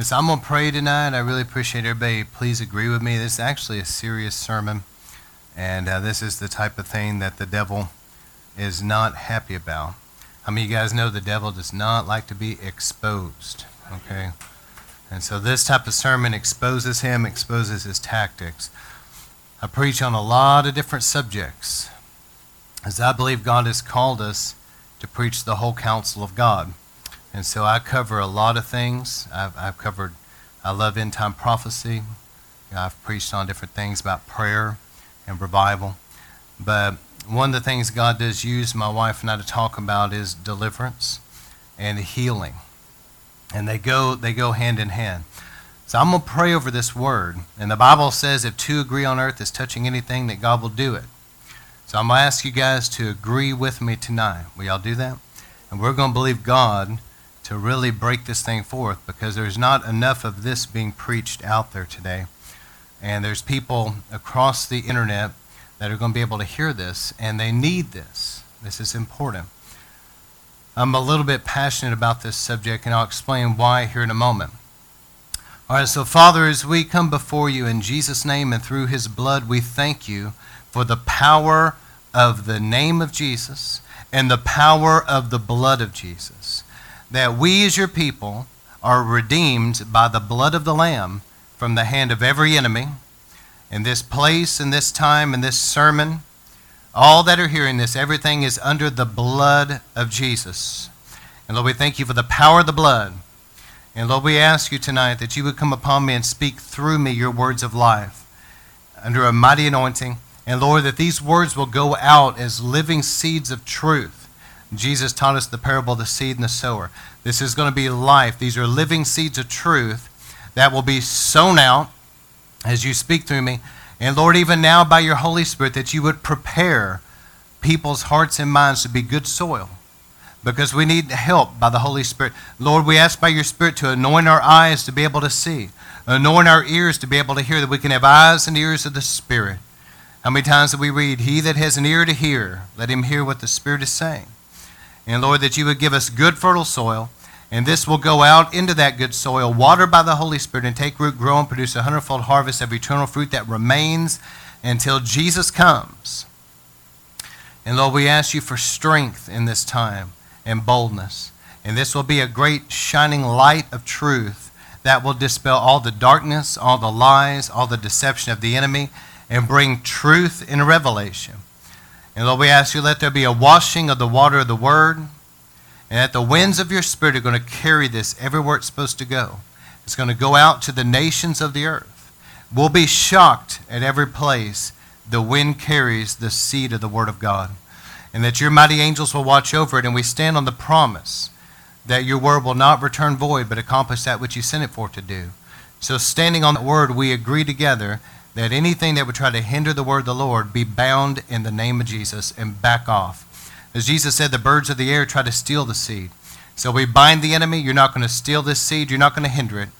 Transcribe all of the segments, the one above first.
So I'm going to pray tonight. I really appreciate everybody. Please agree with me. This is actually a serious sermon. And uh, this is the type of thing that the devil is not happy about. How many of you guys know the devil does not like to be exposed? Okay? And so this type of sermon exposes him, exposes his tactics. I preach on a lot of different subjects, as I believe God has called us to preach the whole counsel of God. And so I cover a lot of things. I've, I've covered, I love end time prophecy. I've preached on different things about prayer and revival. But one of the things God does use my wife and I to talk about is deliverance and healing. And they go, they go hand in hand. So I'm going to pray over this word. And the Bible says if two agree on earth is touching anything, that God will do it. So I'm going to ask you guys to agree with me tonight. Will y'all do that? And we're going to believe God to really break this thing forth because there's not enough of this being preached out there today. And there's people across the internet that are going to be able to hear this, and they need this. This is important. I'm a little bit passionate about this subject, and I'll explain why here in a moment. All right, so Father, as we come before you in Jesus' name and through his blood, we thank you for the power of the name of Jesus and the power of the blood of Jesus that we as your people are redeemed by the blood of the Lamb from the hand of every enemy. In this place, in this time, in this sermon, all that are hearing this, everything is under the blood of Jesus. And Lord, we thank you for the power of the blood. And Lord, we ask you tonight that you would come upon me and speak through me your words of life under a mighty anointing. And Lord, that these words will go out as living seeds of truth Jesus taught us the parable of the seed and the sower. This is going to be life. These are living seeds of truth that will be sown out as you speak through me. And Lord, even now by your Holy Spirit, that you would prepare people's hearts and minds to be good soil because we need help by the Holy Spirit. Lord, we ask by your Spirit to anoint our eyes to be able to see, anoint our ears to be able to hear, that we can have eyes and ears of the Spirit. How many times do we read, He that has an ear to hear, let him hear what the Spirit is saying? And Lord, that you would give us good, fertile soil. And this will go out into that good soil, watered by the Holy Spirit, and take root, grow, and produce a hundredfold harvest of eternal fruit that remains until Jesus comes. And Lord, we ask you for strength in this time and boldness. And this will be a great shining light of truth that will dispel all the darkness, all the lies, all the deception of the enemy, and bring truth in revelation. And Lord, we ask you, let there be a washing of the water of the word, and that the winds of your spirit are going to carry this everywhere it's supposed to go. It's going to go out to the nations of the earth. We'll be shocked at every place the wind carries the seed of the word of God. And that your mighty angels will watch over it, and we stand on the promise that your word will not return void, but accomplish that which you sent it for to do. So, standing on that word, we agree together that anything that would try to hinder the word of the Lord be bound in the name of Jesus and back off. As Jesus said, the birds of the air try to steal the seed. So we bind the enemy. You're not going to steal this seed. You're not going to hinder it.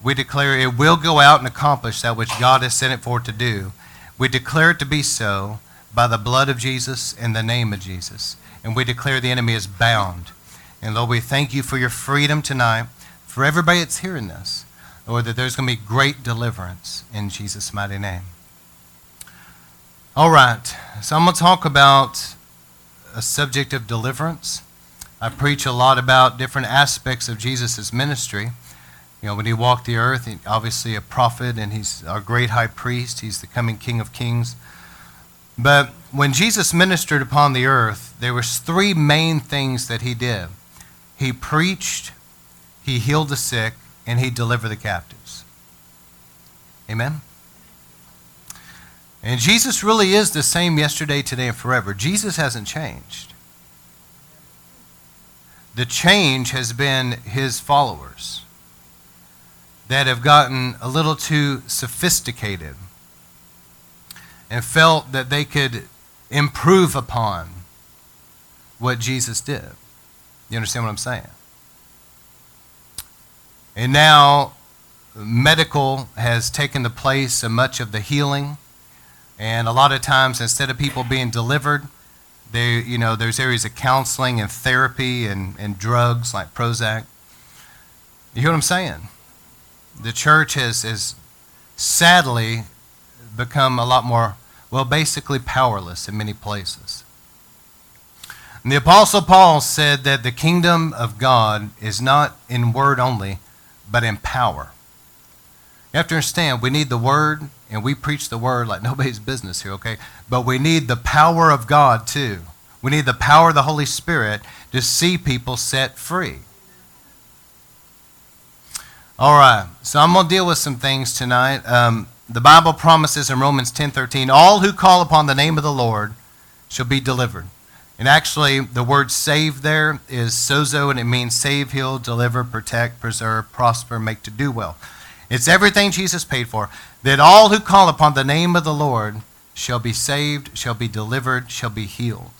We declare it will go out and accomplish that which God has sent it for to do. We declare it to be so by the blood of Jesus and the name of Jesus. And we declare the enemy is bound. And Lord, we thank you for your freedom tonight, for everybody that's hearing this. Lord, that there's going to be great deliverance in Jesus' mighty name. All right, so I'm going to talk about a subject of deliverance. I preach a lot about different aspects of Jesus' ministry. You know, when he walked the earth, obviously a prophet, and he's our great high priest. He's the coming King of Kings. But when Jesus ministered upon the earth, there was three main things that he did. He preached, he healed the sick, and he'd deliver the captives. Amen? And Jesus really is the same yesterday, today, and forever. Jesus hasn't changed. The change has been his followers that have gotten a little too sophisticated and felt that they could improve upon what Jesus did. You understand what I'm saying? And now medical has taken the place of much of the healing. And a lot of times, instead of people being delivered, they, you know, there's areas of counseling and therapy and, and drugs like Prozac. You hear what I'm saying? the church has, has sadly become a lot more, well, basically powerless in many places. And the Apostle Paul said that the kingdom of God is not in word only, but in power. You have to understand, we need the word, and we preach the word like nobody's business here, okay? But we need the power of God too. We need the power of the Holy Spirit to see people set free. All right, so I'm going to deal with some things tonight. Um, the Bible promises in Romans 10:13, all who call upon the name of the Lord shall be delivered. And actually, the word save there is sozo, and it means save, heal, deliver, protect, preserve, prosper, make to do well. It's everything Jesus paid for. That all who call upon the name of the Lord shall be saved, shall be delivered, shall be healed.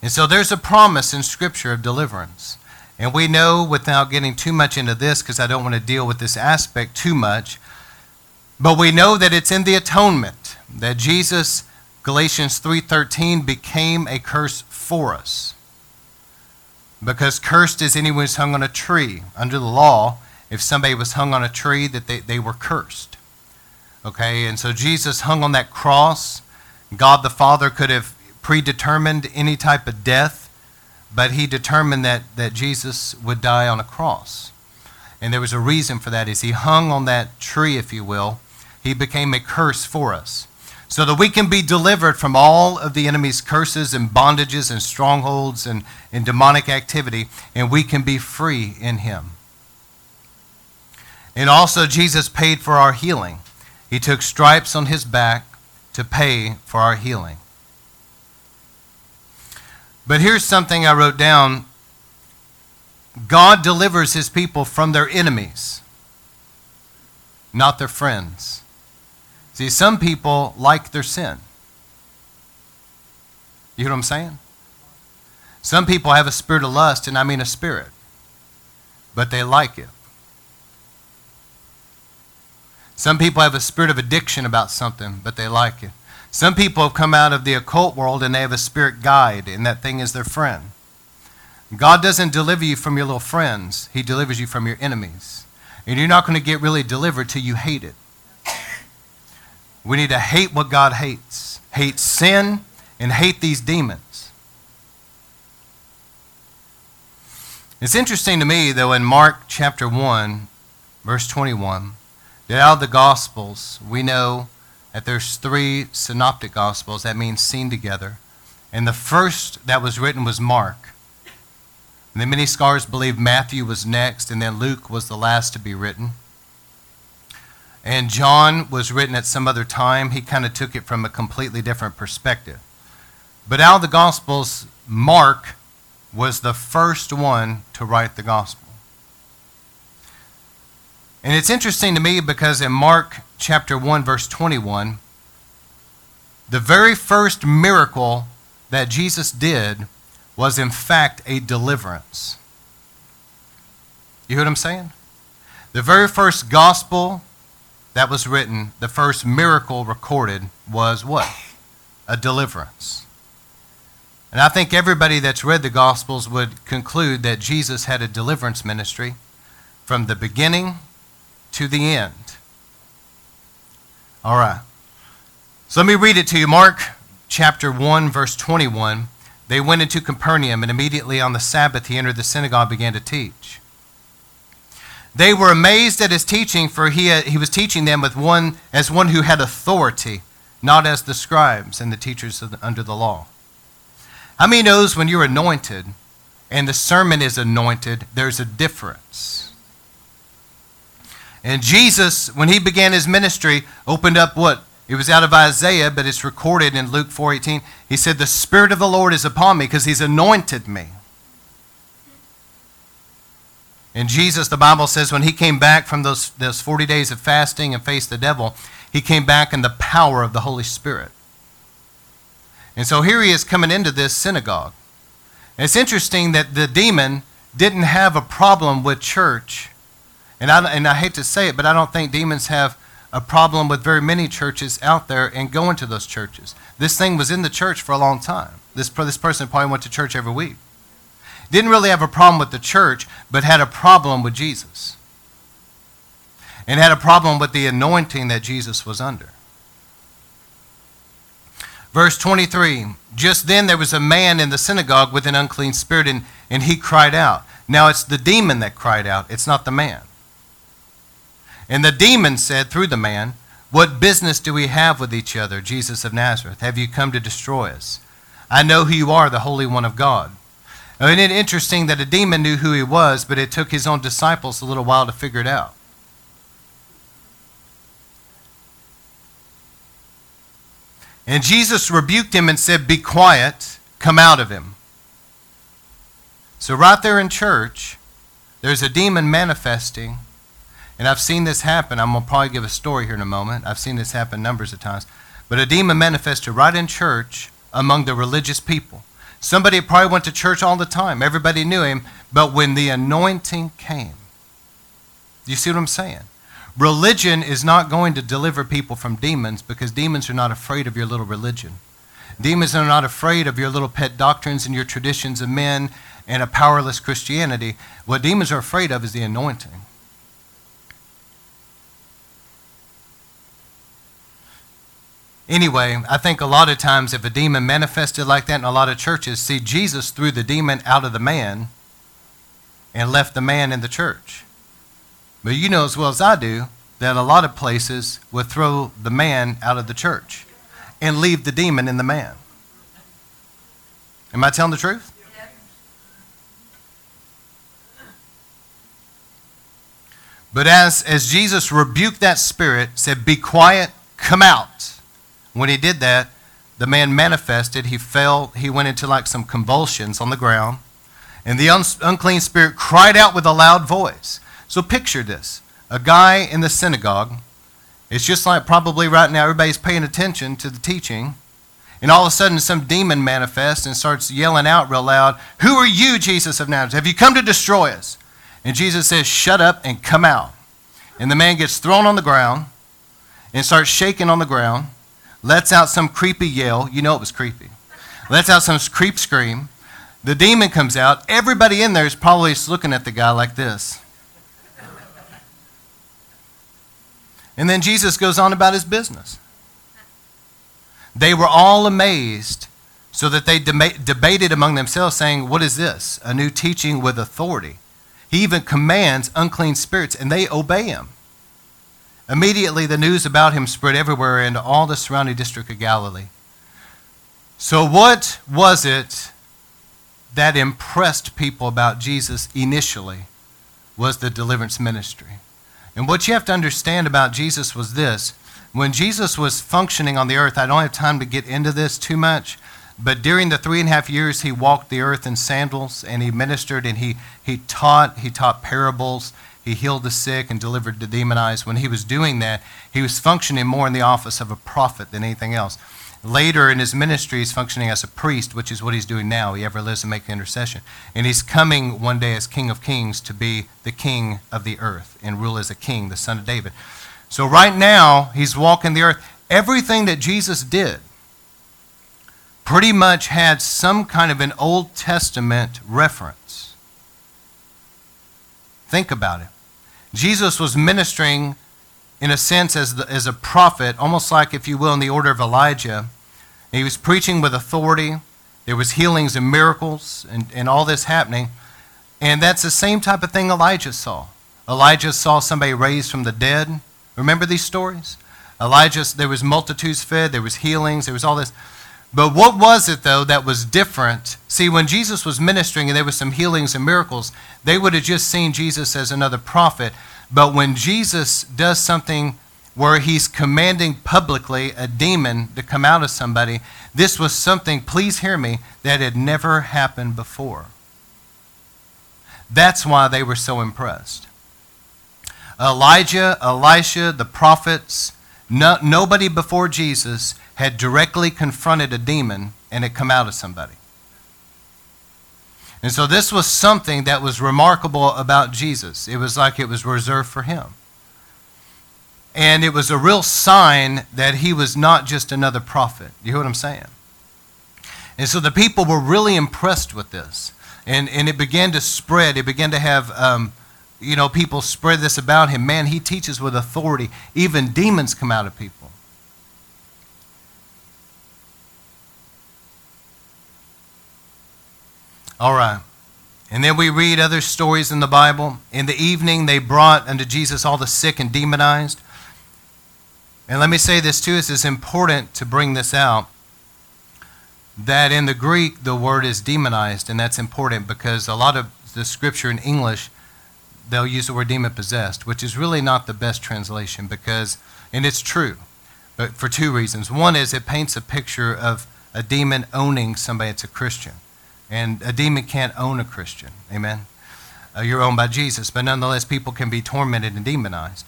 And so there's a promise in Scripture of deliverance. And we know, without getting too much into this, because I don't want to deal with this aspect too much, but we know that it's in the atonement that Jesus Galatians 3:13 became a curse for us. Because cursed is anyone who's hung on a tree. Under the law, if somebody was hung on a tree, that they, they were cursed. Okay, and so Jesus hung on that cross. God the Father could have predetermined any type of death, but he determined that, that Jesus would die on a cross. And there was a reason for that is he hung on that tree, if you will, he became a curse for us so that we can be delivered from all of the enemy's curses and bondages and strongholds and, and demonic activity, and we can be free in him. And also, Jesus paid for our healing. He took stripes on his back to pay for our healing. But here's something I wrote down God delivers his people from their enemies, not their friends. See, some people like their sin. You hear what I'm saying? Some people have a spirit of lust, and I mean a spirit, but they like it. Some people have a spirit of addiction about something, but they like it. Some people have come out of the occult world and they have a spirit guide, and that thing is their friend. God doesn't deliver you from your little friends, He delivers you from your enemies. And you're not going to get really delivered till you hate it. We need to hate what God hates, hate sin, and hate these demons. It's interesting to me, though, in Mark chapter 1, verse 21, that out of the Gospels, we know that there's three synoptic Gospels. That means seen together. And the first that was written was Mark. And then many scholars believe Matthew was next, and then Luke was the last to be written. And John was written at some other time. He kind of took it from a completely different perspective. But out of the Gospels, Mark was the first one to write the Gospel. And it's interesting to me because in Mark chapter 1, verse 21, the very first miracle that Jesus did was, in fact, a deliverance. You hear what I'm saying? The very first gospel that was written, the first miracle recorded was what? A deliverance. And I think everybody that's read the Gospels would conclude that Jesus had a deliverance ministry from the beginning to the end. All right. So let me read it to you. Mark chapter 1, verse 21. They went into Capernaum, and immediately on the Sabbath he entered the synagogue and began to teach. They were amazed at his teaching, for he, had, he was teaching them with one, as one who had authority, not as the scribes and the teachers the, under the law. How many knows when you're anointed and the sermon is anointed, there's a difference? And Jesus, when he began his ministry, opened up what? It was out of Isaiah, but it's recorded in Luke 4:18. He said, "The Spirit of the Lord is upon me because He's anointed me." And Jesus, the Bible says, when he came back from those, those 40 days of fasting and faced the devil, he came back in the power of the Holy Spirit. And so here he is coming into this synagogue. And it's interesting that the demon didn't have a problem with church. And I, and I hate to say it, but I don't think demons have a problem with very many churches out there and going to those churches. This thing was in the church for a long time. This, this person probably went to church every week. Didn't really have a problem with the church, but had a problem with Jesus. and had a problem with the anointing that Jesus was under. Verse 23 Just then there was a man in the synagogue with an unclean spirit, and, and he cried out. Now it's the demon that cried out, it's not the man. And the demon said through the man, What business do we have with each other, Jesus of Nazareth? Have you come to destroy us? I know who you are, the Holy One of God. Isn't it interesting that a demon knew who he was, but it took his own disciples a little while to figure it out? And Jesus rebuked him and said, Be quiet, come out of him. So, right there in church, there's a demon manifesting. And I've seen this happen. I'm going to probably give a story here in a moment. I've seen this happen numbers of times. But a demon manifested right in church among the religious people. Somebody probably went to church all the time. Everybody knew him. But when the anointing came, you see what I'm saying? Religion is not going to deliver people from demons because demons are not afraid of your little religion. Demons are not afraid of your little pet doctrines and your traditions of men and a powerless Christianity. What demons are afraid of is the anointing. Anyway, I think a lot of times if a demon manifested like that in a lot of churches, see, Jesus threw the demon out of the man and left the man in the church. But you know as well as I do that a lot of places would throw the man out of the church and leave the demon in the man. Am I telling the truth? But as, as Jesus rebuked that spirit, said, Be quiet, come out. When he did that, the man manifested. He fell, he went into like some convulsions on the ground. And the un- unclean spirit cried out with a loud voice. So picture this a guy in the synagogue. It's just like probably right now everybody's paying attention to the teaching. And all of a sudden, some demon manifests and starts yelling out real loud, Who are you, Jesus of Nazareth? Have you come to destroy us? And Jesus says, Shut up and come out. And the man gets thrown on the ground and starts shaking on the ground, lets out some creepy yell. You know it was creepy. Lets out some creep scream. The demon comes out. Everybody in there is probably just looking at the guy like this. And then Jesus goes on about his business. They were all amazed, so that they debated among themselves, saying, What is this? A new teaching with authority. He even commands unclean spirits, and they obey him. Immediately, the news about him spread everywhere into all the surrounding district of Galilee. So, what was it that impressed people about Jesus initially? Was the deliverance ministry. And what you have to understand about Jesus was this when Jesus was functioning on the earth, I don't have time to get into this too much, but during the three and a half years he walked the earth in sandals and he ministered and he, he taught, he taught parables, he healed the sick and delivered the demonized. When he was doing that, he was functioning more in the office of a prophet than anything else. Later in his ministry, he's functioning as a priest, which is what he's doing now. He ever lives to make intercession. And he's coming one day as King of Kings to be the king of the earth and rule as a king, the son of David. So right now, he's walking the earth. Everything that Jesus did pretty much had some kind of an Old Testament reference. Think about it. Jesus was ministering in a sense, as, the, as a prophet, almost like, if you will, in the order of Elijah. He was preaching with authority. There was healings and miracles and, and all this happening. And that's the same type of thing Elijah saw. Elijah saw somebody raised from the dead. Remember these stories? Elijah, there was multitudes fed, there was healings, there was all this. But what was it, though, that was different? See, when Jesus was ministering and there was some healings and miracles, they would have just seen Jesus as another prophet. But when Jesus does something where he's commanding publicly a demon to come out of somebody, this was something, please hear me, that had never happened before. That's why they were so impressed. Elijah, Elisha, the prophets, no, nobody before Jesus had directly confronted a demon and it come out of somebody. And so this was something that was remarkable about Jesus. It was like it was reserved for him. And it was a real sign that he was not just another prophet. You hear what I'm saying? And so the people were really impressed with this. And, and it began to spread. It began to have um, you know, people spread this about him. Man, he teaches with authority. Even demons come out of people. All right. And then we read other stories in the Bible. In the evening, they brought unto Jesus all the sick and demonized. And let me say this too, it's important to bring this out that in the Greek, the word is demonized, and that's important because a lot of the scripture in English, they'll use the word demon possessed, which is really not the best translation because, and it's true, but for two reasons. One is it paints a picture of a demon owning somebody that's a Christian. And a demon can't own a Christian. Amen? Uh, you're owned by Jesus, but nonetheless, people can be tormented and demonized.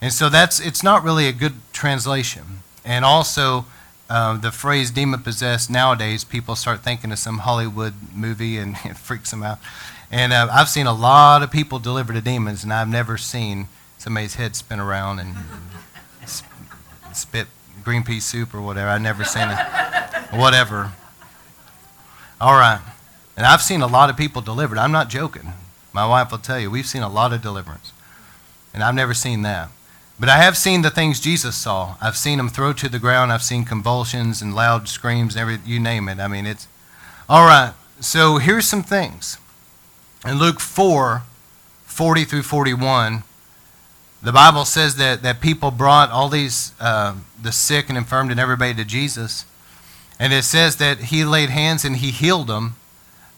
And so that's, it's not really a good translation. And also, uh, the phrase demon possessed nowadays, people start thinking of some Hollywood movie and it freaks them out. And uh, I've seen a lot of people deliver to demons, and I've never seen somebody's head spin around and spit green pea soup or whatever. I've never seen it. Whatever. All right. And I've seen a lot of people delivered. I'm not joking. My wife will tell you, we've seen a lot of deliverance. And I've never seen that. But I have seen the things Jesus saw. I've seen him throw to the ground. I've seen convulsions and loud screams, and every, you name it. I mean, it's. All right. So here's some things. In Luke 4 40 through 41, the Bible says that, that people brought all these, uh, the sick and infirmed and everybody to Jesus. And it says that he laid hands and he healed them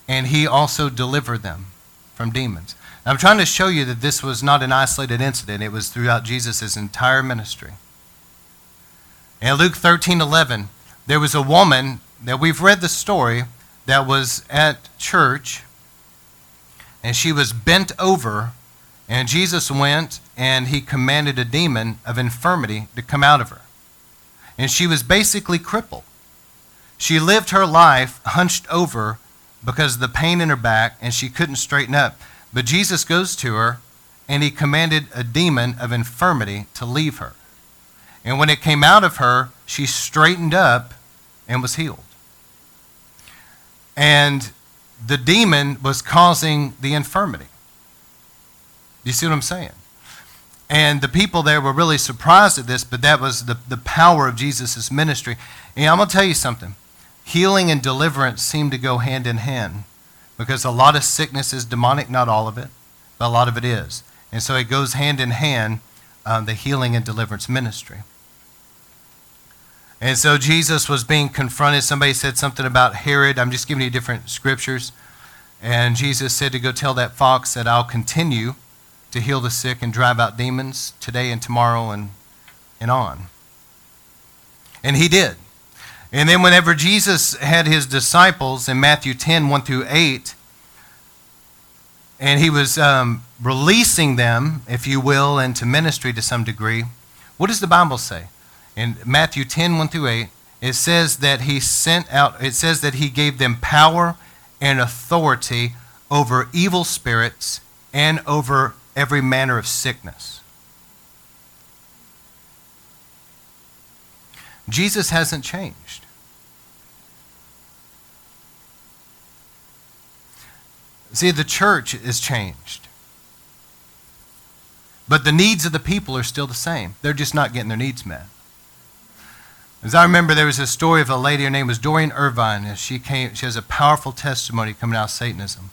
and he also delivered them from demons. I'm trying to show you that this was not an isolated incident, it was throughout Jesus' entire ministry. In Luke 13 11, there was a woman that we've read the story that was at church, and she was bent over, and Jesus went and he commanded a demon of infirmity to come out of her. And she was basically crippled. She lived her life hunched over because of the pain in her back and she couldn't straighten up. But Jesus goes to her and he commanded a demon of infirmity to leave her. And when it came out of her, she straightened up and was healed. And the demon was causing the infirmity. You see what I'm saying? And the people there were really surprised at this, but that was the, the power of Jesus' ministry. And I'm going to tell you something healing and deliverance seem to go hand in hand because a lot of sickness is demonic, not all of it, but a lot of it is. And so it goes hand in hand, um, the healing and deliverance ministry. And so Jesus was being confronted. Somebody said something about Herod. I'm just giving you different scriptures. And Jesus said to go tell that fox that I'll continue to heal the sick and drive out demons today and tomorrow and, and on. And he did. And then, whenever Jesus had his disciples in Matthew 10 1 through 8, and he was um, releasing them, if you will, into ministry to some degree, what does the Bible say? In Matthew 10 1 through 8, it says that he sent out, it says that he gave them power and authority over evil spirits and over every manner of sickness. Jesus hasn't changed. See, the church is changed. But the needs of the people are still the same. They're just not getting their needs met. As I remember, there was a story of a lady, her name was Doreen Irvine, and she, came, she has a powerful testimony coming out of Satanism.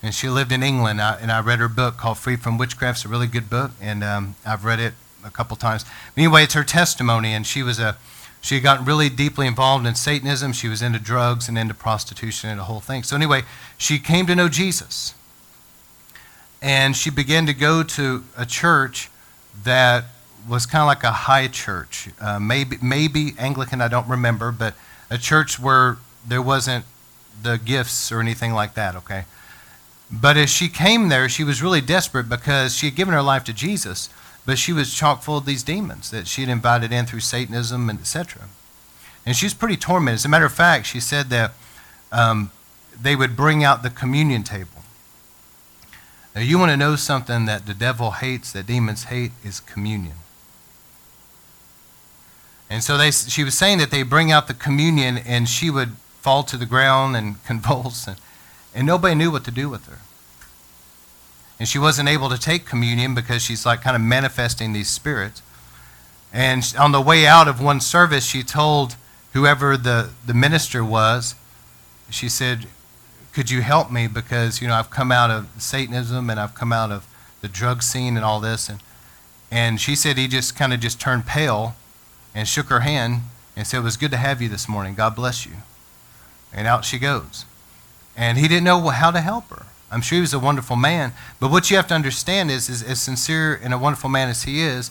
And she lived in England, and I read her book called Free from Witchcraft. It's a really good book, and um, I've read it a couple times. Anyway, it's her testimony, and she was a she had gotten really deeply involved in Satanism. She was into drugs and into prostitution and the whole thing. So, anyway, she came to know Jesus. And she began to go to a church that was kind of like a high church, uh, maybe, maybe Anglican, I don't remember, but a church where there wasn't the gifts or anything like that, okay? But as she came there, she was really desperate because she had given her life to Jesus. But she was chock full of these demons that she had invited in through Satanism and etc. And she was pretty tormented. As a matter of fact, she said that um, they would bring out the communion table. Now, you want to know something that the devil hates, that demons hate, is communion. And so they, she was saying that they bring out the communion and she would fall to the ground and convulse, and, and nobody knew what to do with her. And she wasn't able to take communion because she's like kind of manifesting these spirits. And on the way out of one service, she told whoever the, the minister was, she said, Could you help me? Because, you know, I've come out of Satanism and I've come out of the drug scene and all this. And, and she said he just kind of just turned pale and shook her hand and said, It was good to have you this morning. God bless you. And out she goes. And he didn't know how to help her. I'm sure he was a wonderful man. But what you have to understand is, is as sincere and a wonderful man as he is,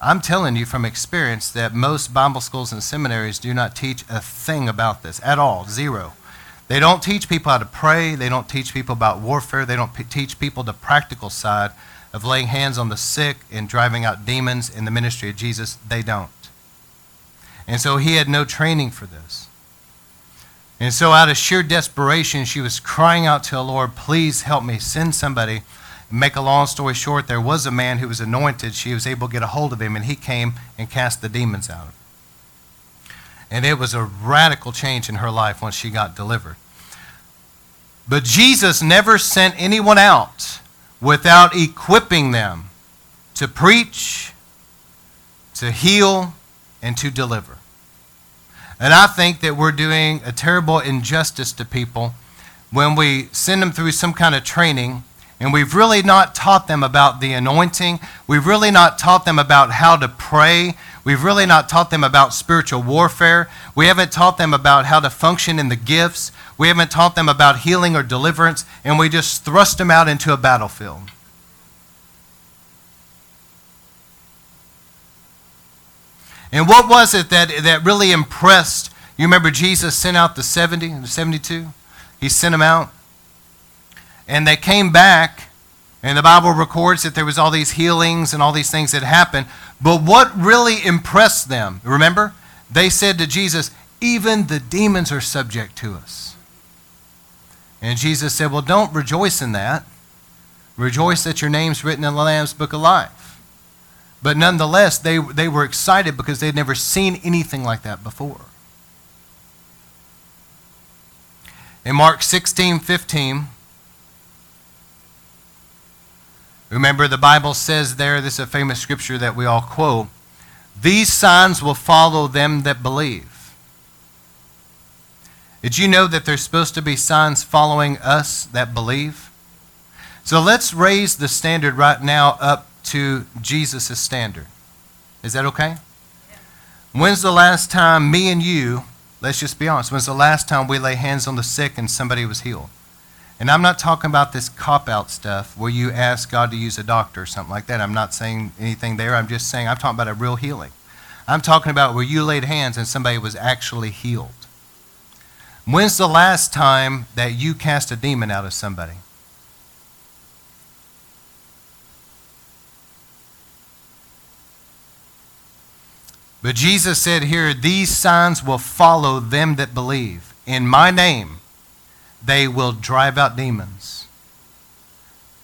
I'm telling you from experience that most Bible schools and seminaries do not teach a thing about this at all, zero. They don't teach people how to pray. They don't teach people about warfare. They don't p- teach people the practical side of laying hands on the sick and driving out demons in the ministry of Jesus. They don't. And so he had no training for this. And so, out of sheer desperation, she was crying out to the Lord, Please help me, send somebody. Make a long story short, there was a man who was anointed. She was able to get a hold of him, and he came and cast the demons out. And it was a radical change in her life once she got delivered. But Jesus never sent anyone out without equipping them to preach, to heal, and to deliver. And I think that we're doing a terrible injustice to people when we send them through some kind of training and we've really not taught them about the anointing. We've really not taught them about how to pray. We've really not taught them about spiritual warfare. We haven't taught them about how to function in the gifts. We haven't taught them about healing or deliverance. And we just thrust them out into a battlefield. And what was it that, that really impressed? You remember Jesus sent out the 70, the 72? He sent them out. And they came back, and the Bible records that there was all these healings and all these things that happened. But what really impressed them, remember? They said to Jesus, even the demons are subject to us. And Jesus said, Well, don't rejoice in that. Rejoice that your name's written in the Lamb's book of life. But nonetheless, they, they were excited because they'd never seen anything like that before. In Mark 16 15, remember the Bible says there, this is a famous scripture that we all quote these signs will follow them that believe. Did you know that there's supposed to be signs following us that believe? So let's raise the standard right now up to Jesus' standard. Is that okay? When's the last time me and you, let's just be honest, when's the last time we lay hands on the sick and somebody was healed? And I'm not talking about this cop out stuff where you ask God to use a doctor or something like that. I'm not saying anything there. I'm just saying I'm talking about a real healing. I'm talking about where you laid hands and somebody was actually healed. When's the last time that you cast a demon out of somebody? But Jesus said here, These signs will follow them that believe. In my name, they will drive out demons.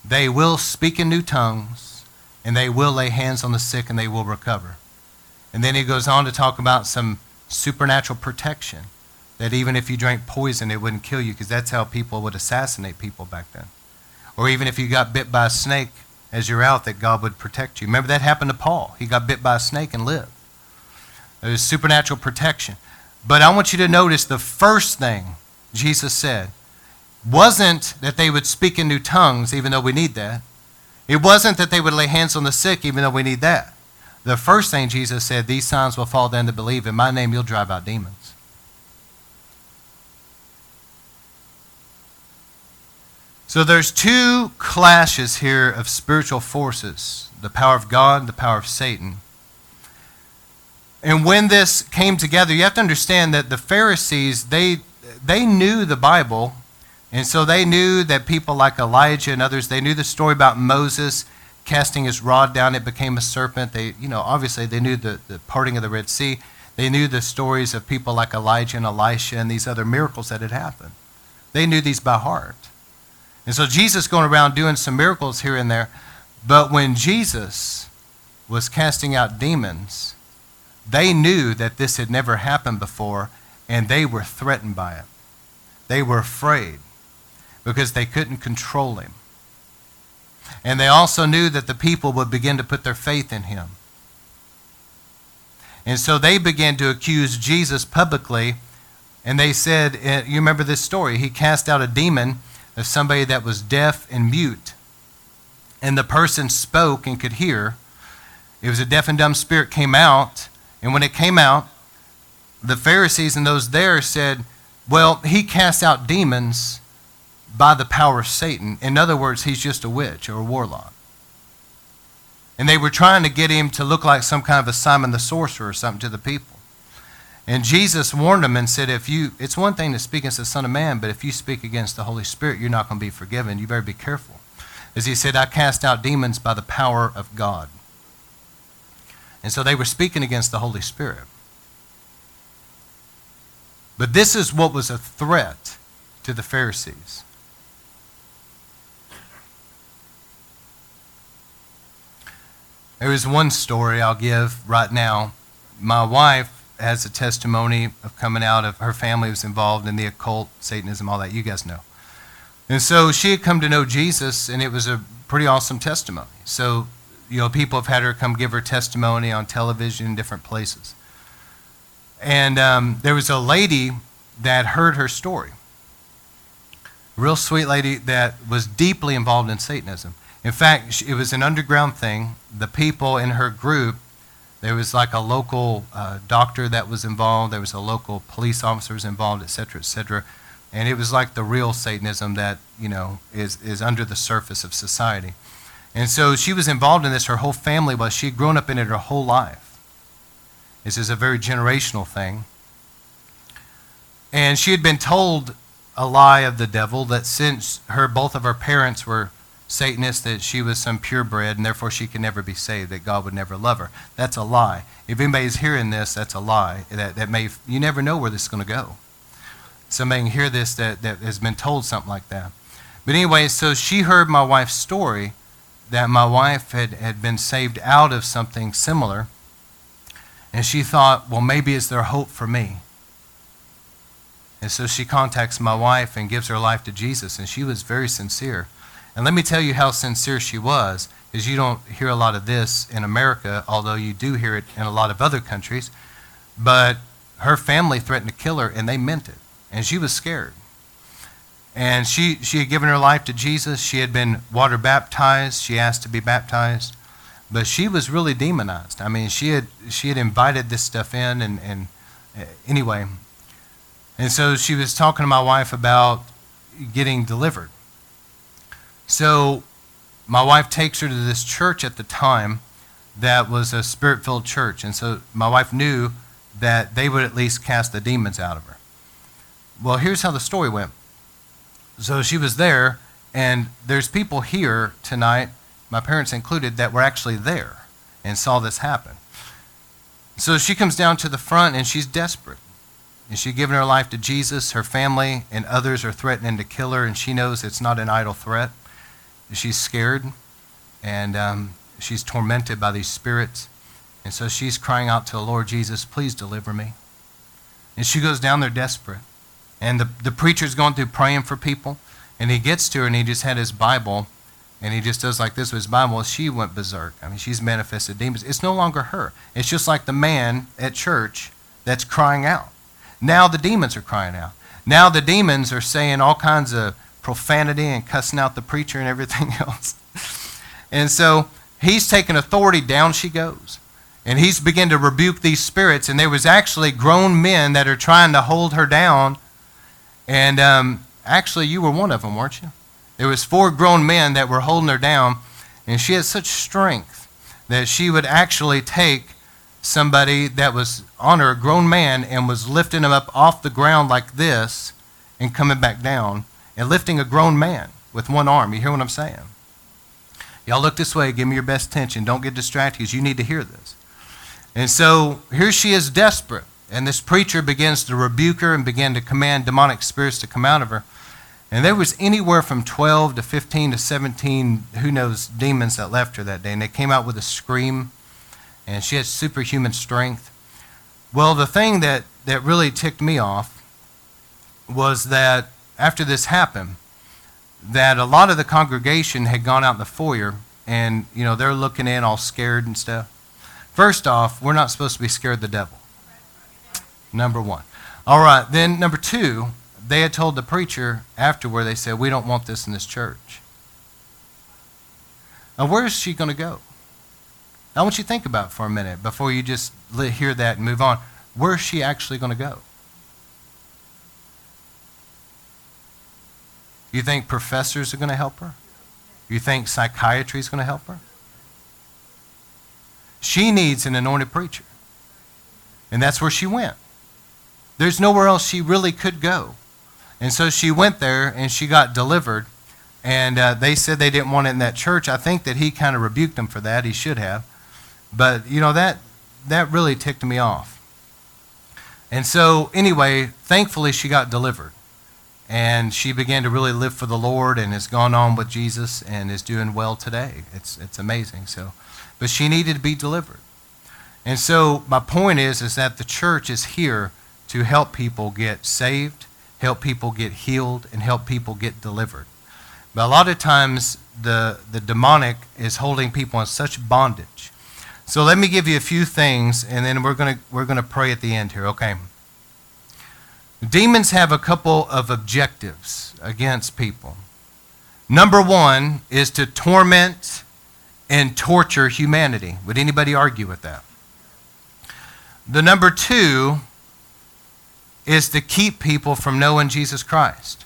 They will speak in new tongues, and they will lay hands on the sick, and they will recover. And then he goes on to talk about some supernatural protection. That even if you drank poison, it wouldn't kill you, because that's how people would assassinate people back then. Or even if you got bit by a snake as you're out, that God would protect you. Remember that happened to Paul. He got bit by a snake and lived. There's supernatural protection. But I want you to notice the first thing Jesus said wasn't that they would speak in new tongues, even though we need that. It wasn't that they would lay hands on the sick, even though we need that. The first thing Jesus said, These signs will follow them that believe. In my name, you'll drive out demons. So there's two clashes here of spiritual forces the power of God, the power of Satan. And when this came together, you have to understand that the Pharisees, they, they knew the Bible. And so they knew that people like Elijah and others, they knew the story about Moses casting his rod down, it became a serpent. They, you know, obviously they knew the, the parting of the Red Sea. They knew the stories of people like Elijah and Elisha and these other miracles that had happened. They knew these by heart. And so Jesus going around doing some miracles here and there. But when Jesus was casting out demons, they knew that this had never happened before, and they were threatened by it. They were afraid because they couldn't control him. And they also knew that the people would begin to put their faith in him. And so they began to accuse Jesus publicly. And they said, eh, You remember this story? He cast out a demon of somebody that was deaf and mute. And the person spoke and could hear. It was a deaf and dumb spirit came out. And when it came out, the Pharisees and those there said, Well, he casts out demons by the power of Satan. In other words, he's just a witch or a warlock. And they were trying to get him to look like some kind of a Simon the sorcerer or something to the people. And Jesus warned them and said, if you, it's one thing to speak against the Son of Man, but if you speak against the Holy Spirit, you're not going to be forgiven. You better be careful. As he said, I cast out demons by the power of God. And so they were speaking against the Holy Spirit. But this is what was a threat to the Pharisees. There is one story I'll give right now. My wife has a testimony of coming out of her family was involved in the occult, Satanism, all that. You guys know. And so she had come to know Jesus, and it was a pretty awesome testimony. So, you know, people have had her come give her testimony on television in different places. And um, there was a lady that heard her story. Real sweet lady that was deeply involved in Satanism. In fact, it was an underground thing. The people in her group, there was like a local uh, doctor that was involved, there was a local police officer was involved, et cetera, et cetera. And it was like the real Satanism that, you know, is, is under the surface of society. And so she was involved in this, her whole family was. She had grown up in it her whole life. This is a very generational thing. And she had been told a lie of the devil that since her both of her parents were Satanists, that she was some purebred and therefore she could never be saved, that God would never love her. That's a lie. If anybody's hearing this, that's a lie. That, that may, you never know where this is going to go. Somebody can hear this that, that has been told something like that. But anyway, so she heard my wife's story that my wife had, had been saved out of something similar. And she thought, well, maybe is there hope for me? And so she contacts my wife and gives her life to Jesus. And she was very sincere. And let me tell you how sincere she was, is you don't hear a lot of this in America, although you do hear it in a lot of other countries. But her family threatened to kill her, and they meant it. And she was scared. And she, she had given her life to Jesus. She had been water baptized. She asked to be baptized. But she was really demonized. I mean, she had, she had invited this stuff in, and, and uh, anyway. And so she was talking to my wife about getting delivered. So my wife takes her to this church at the time that was a spirit filled church. And so my wife knew that they would at least cast the demons out of her. Well, here's how the story went. So she was there, and there's people here tonight, my parents included, that were actually there and saw this happen. So she comes down to the front and she's desperate. And she's given her life to Jesus. Her family and others are threatening to kill her, and she knows it's not an idle threat. She's scared and um, she's tormented by these spirits. And so she's crying out to the Lord Jesus, please deliver me. And she goes down there desperate. And the, the preacher's going through praying for people. And he gets to her and he just had his Bible and he just does like this with his Bible. She went berserk. I mean, she's manifested demons. It's no longer her. It's just like the man at church that's crying out. Now the demons are crying out. Now the demons are saying all kinds of profanity and cussing out the preacher and everything else. and so he's taken authority, down she goes. And he's begun to rebuke these spirits. And there was actually grown men that are trying to hold her down. And um, actually, you were one of them, weren't you? There was four grown men that were holding her down. And she had such strength that she would actually take somebody that was on her, a grown man, and was lifting him up off the ground like this and coming back down and lifting a grown man with one arm. You hear what I'm saying? Y'all look this way. Give me your best attention. Don't get distracted because you need to hear this. And so here she is desperate. And this preacher begins to rebuke her and begin to command demonic spirits to come out of her. And there was anywhere from 12 to 15 to 17, who knows, demons that left her that day. And they came out with a scream. And she had superhuman strength. Well, the thing that, that really ticked me off was that after this happened, that a lot of the congregation had gone out in the foyer and, you know, they're looking in all scared and stuff. First off, we're not supposed to be scared of the devil. Number one. All right, then number two, they had told the preacher afterward, they said, We don't want this in this church. Now, where is she going to go? I want you to think about for a minute before you just hear that and move on. Where is she actually going to go? You think professors are going to help her? You think psychiatry is going to help her? She needs an anointed preacher. And that's where she went. There's nowhere else she really could go. And so she went there and she got delivered. And uh, they said they didn't want it in that church. I think that he kind of rebuked them for that. He should have. But, you know, that, that really ticked me off. And so, anyway, thankfully she got delivered and she began to really live for the Lord and has gone on with Jesus and is doing well today. It's, it's amazing. So, but she needed to be delivered. And so my point is, is that the church is here to help people get saved, help people get healed, and help people get delivered. But a lot of times the, the demonic is holding people in such bondage. So let me give you a few things, and then we're going we're gonna pray at the end here, okay? Demons have a couple of objectives against people. Number one is to torment and torture humanity. Would anybody argue with that? The number two is to keep people from knowing Jesus Christ.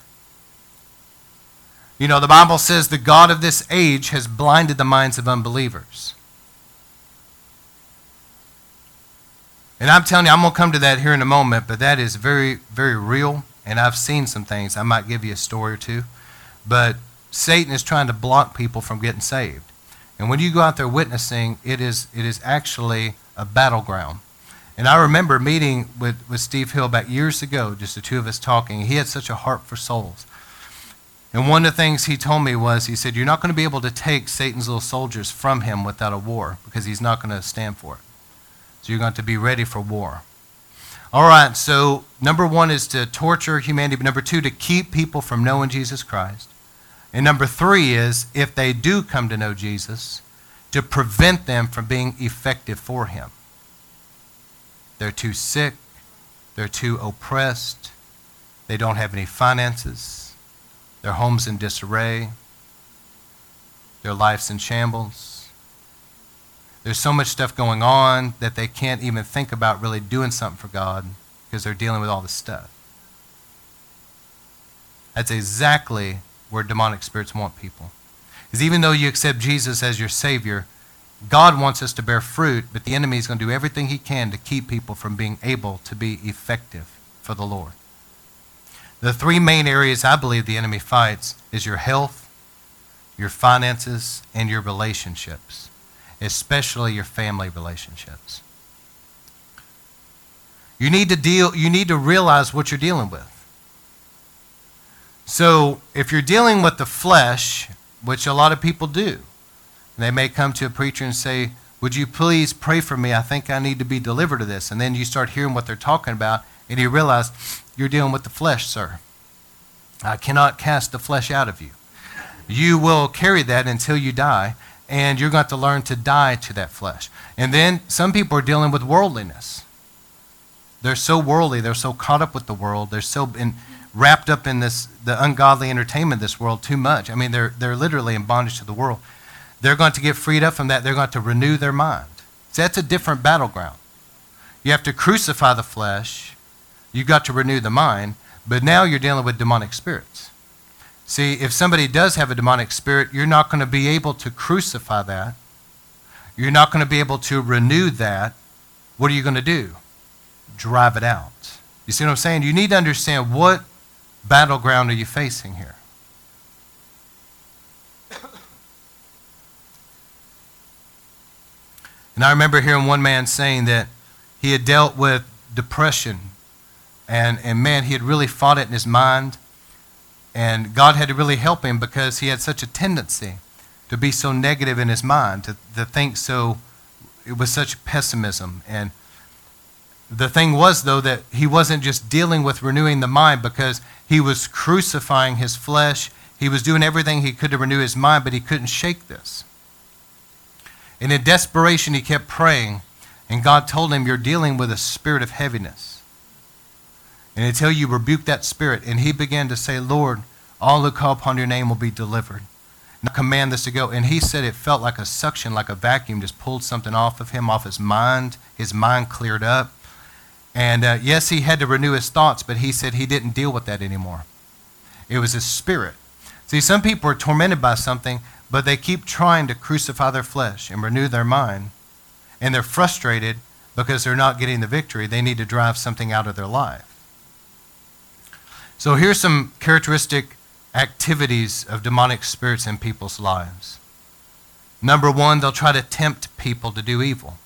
You know, the Bible says the God of this age has blinded the minds of unbelievers. And I'm telling you, I'm going to come to that here in a moment, but that is very, very real. And I've seen some things. I might give you a story or two. But Satan is trying to block people from getting saved. And when you go out there witnessing, it is, it is actually a battleground. And I remember meeting with, with Steve Hill back years ago, just the two of us talking. He had such a heart for souls. And one of the things he told me was, he said, You're not going to be able to take Satan's little soldiers from him without a war because he's not going to stand for it. So you're going to be ready for war. All right, so number one is to torture humanity, but number two, to keep people from knowing Jesus Christ. And number three is, if they do come to know Jesus, to prevent them from being effective for him. They're too sick, they're too oppressed, they don't have any finances, their home's in disarray, their life's in shambles. There's so much stuff going on that they can't even think about really doing something for God because they're dealing with all this stuff. That's exactly where demonic spirits want people. Because even though you accept Jesus as your Savior, God wants us to bear fruit, but the enemy is going to do everything he can to keep people from being able to be effective for the Lord. The three main areas I believe the enemy fights is your health, your finances, and your relationships especially your family relationships. You need to deal you need to realize what you're dealing with. So, if you're dealing with the flesh, which a lot of people do, they may come to a preacher and say, "Would you please pray for me? I think I need to be delivered of this." And then you start hearing what they're talking about, and you realize you're dealing with the flesh, sir. I cannot cast the flesh out of you. You will carry that until you die, and you're going to, to learn to die to that flesh. And then some people are dealing with worldliness. They're so worldly, they're so caught up with the world, they're so in, wrapped up in this the ungodly entertainment of this world too much. I mean, they're they're literally in bondage to the world. They're going to get freed up from that. They're going to renew their mind. So that's a different battleground. You have to crucify the flesh. You've got to renew the mind. But now you're dealing with demonic spirits. See, if somebody does have a demonic spirit, you're not going to be able to crucify that. You're not going to be able to renew that. What are you going to do? Drive it out. You see what I'm saying? You need to understand what battleground are you facing here. And I remember hearing one man saying that he had dealt with depression. And, and man, he had really fought it in his mind. And God had to really help him because he had such a tendency to be so negative in his mind, to, to think so, it was such pessimism. And the thing was, though, that he wasn't just dealing with renewing the mind because he was crucifying his flesh, He was doing everything he could to renew his mind, but he couldn't shake this. And in desperation, he kept praying, and God told him, You're dealing with a spirit of heaviness. And until you rebuke that spirit, and he began to say, Lord, all who call upon your name will be delivered. Now command this to go. And he said it felt like a suction, like a vacuum just pulled something off of him, off his mind. His mind cleared up. And uh, yes, he had to renew his thoughts, but he said he didn't deal with that anymore. It was his spirit. See, some people are tormented by something, but they keep trying to crucify their flesh and renew their mind. And they're frustrated because they're not getting the victory. They need to drive something out of their life. So here's some characteristic activities of demonic spirits in people's lives. Number one, they'll try to tempt people to do evil.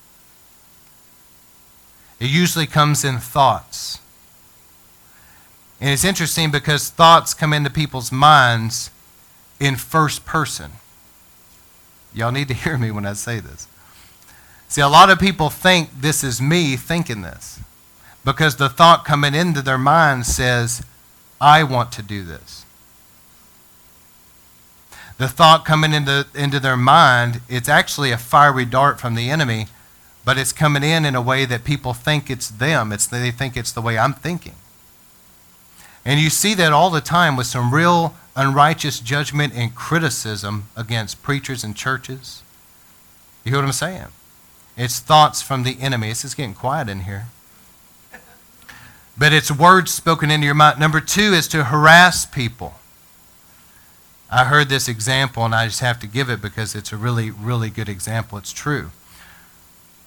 It usually comes in thoughts. And it's interesting because thoughts come into people's minds in first person. Y'all need to hear me when I say this. See, a lot of people think this is me thinking this because the thought coming into their mind says, I want to do this the thought coming into, into their mind, it's actually a fiery dart from the enemy, but it's coming in in a way that people think it's them. It's, they think it's the way I'm thinking. And you see that all the time with some real unrighteous judgment and criticism against preachers and churches. You hear what I'm saying? It's thoughts from the enemy. It's just getting quiet in here. But it's words spoken into your mind. Number two is to harass people. I heard this example, and I just have to give it because it's a really, really good example. It's true.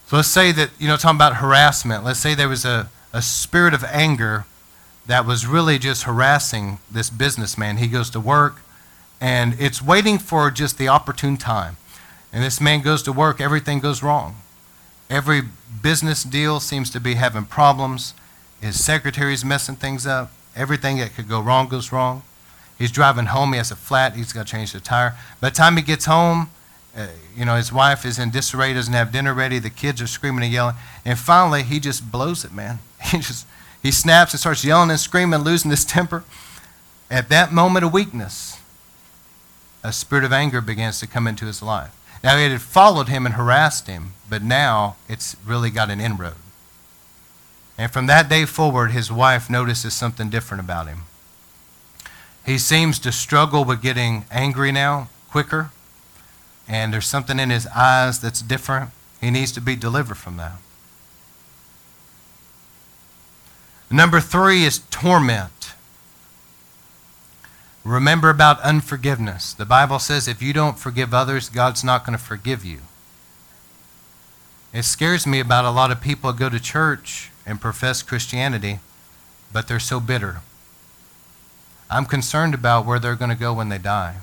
So let's say that, you know, talking about harassment, let's say there was a, a spirit of anger that was really just harassing this businessman. He goes to work, and it's waiting for just the opportune time. And this man goes to work, everything goes wrong. Every business deal seems to be having problems. His secretary's messing things up. Everything that could go wrong goes wrong. He's driving home. He has a flat. He's got to change the tire. By the time he gets home, uh, you know, his wife is in disarray, doesn't have dinner ready. The kids are screaming and yelling. And finally, he just blows it, man. He just, he snaps and starts yelling and screaming, losing his temper. At that moment of weakness, a spirit of anger begins to come into his life. Now, it had followed him and harassed him, but now it's really got an inroad. And from that day forward, his wife notices something different about him. He seems to struggle with getting angry now quicker, and there's something in his eyes that's different. He needs to be delivered from that. Number three is torment. Remember about unforgiveness. The Bible says if you don't forgive others, God's not going to forgive you. It scares me about a lot of people go to church and profess Christianity, but they're so bitter. I'm concerned about where they're going to go when they die.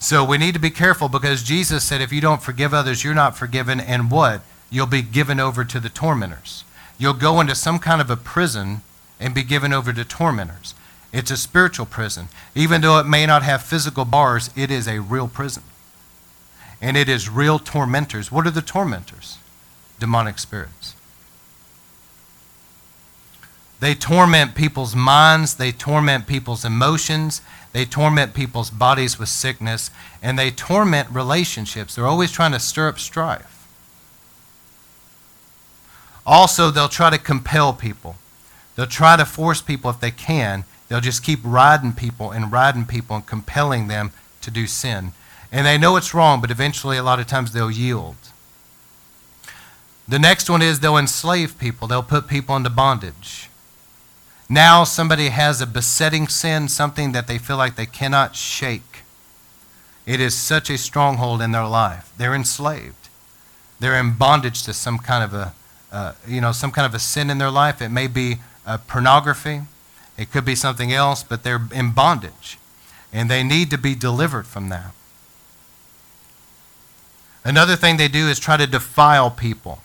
So we need to be careful because Jesus said if you don't forgive others, you're not forgiven, and what? You'll be given over to the tormentors. You'll go into some kind of a prison and be given over to tormentors. It's a spiritual prison. Even though it may not have physical bars, it is a real prison. And it is real tormentors. What are the tormentors? Demonic spirits. They torment people's minds, they torment people's emotions, they torment people's bodies with sickness, and they torment relationships. They're always trying to stir up strife. Also, they'll try to compel people. They'll try to force people if they can. They'll just keep riding people and riding people and compelling them to do sin. And they know it's wrong, but eventually, a lot of times, they'll yield. The next one is they'll enslave people, they'll put people into bondage. Now somebody has a besetting sin, something that they feel like they cannot shake. It is such a stronghold in their life. They're enslaved. They're in bondage to some kind of a, uh, you know, some kind of a sin in their life. It may be uh, pornography. It could be something else, but they're in bondage. And they need to be delivered from that. Another thing they do is try to defile people.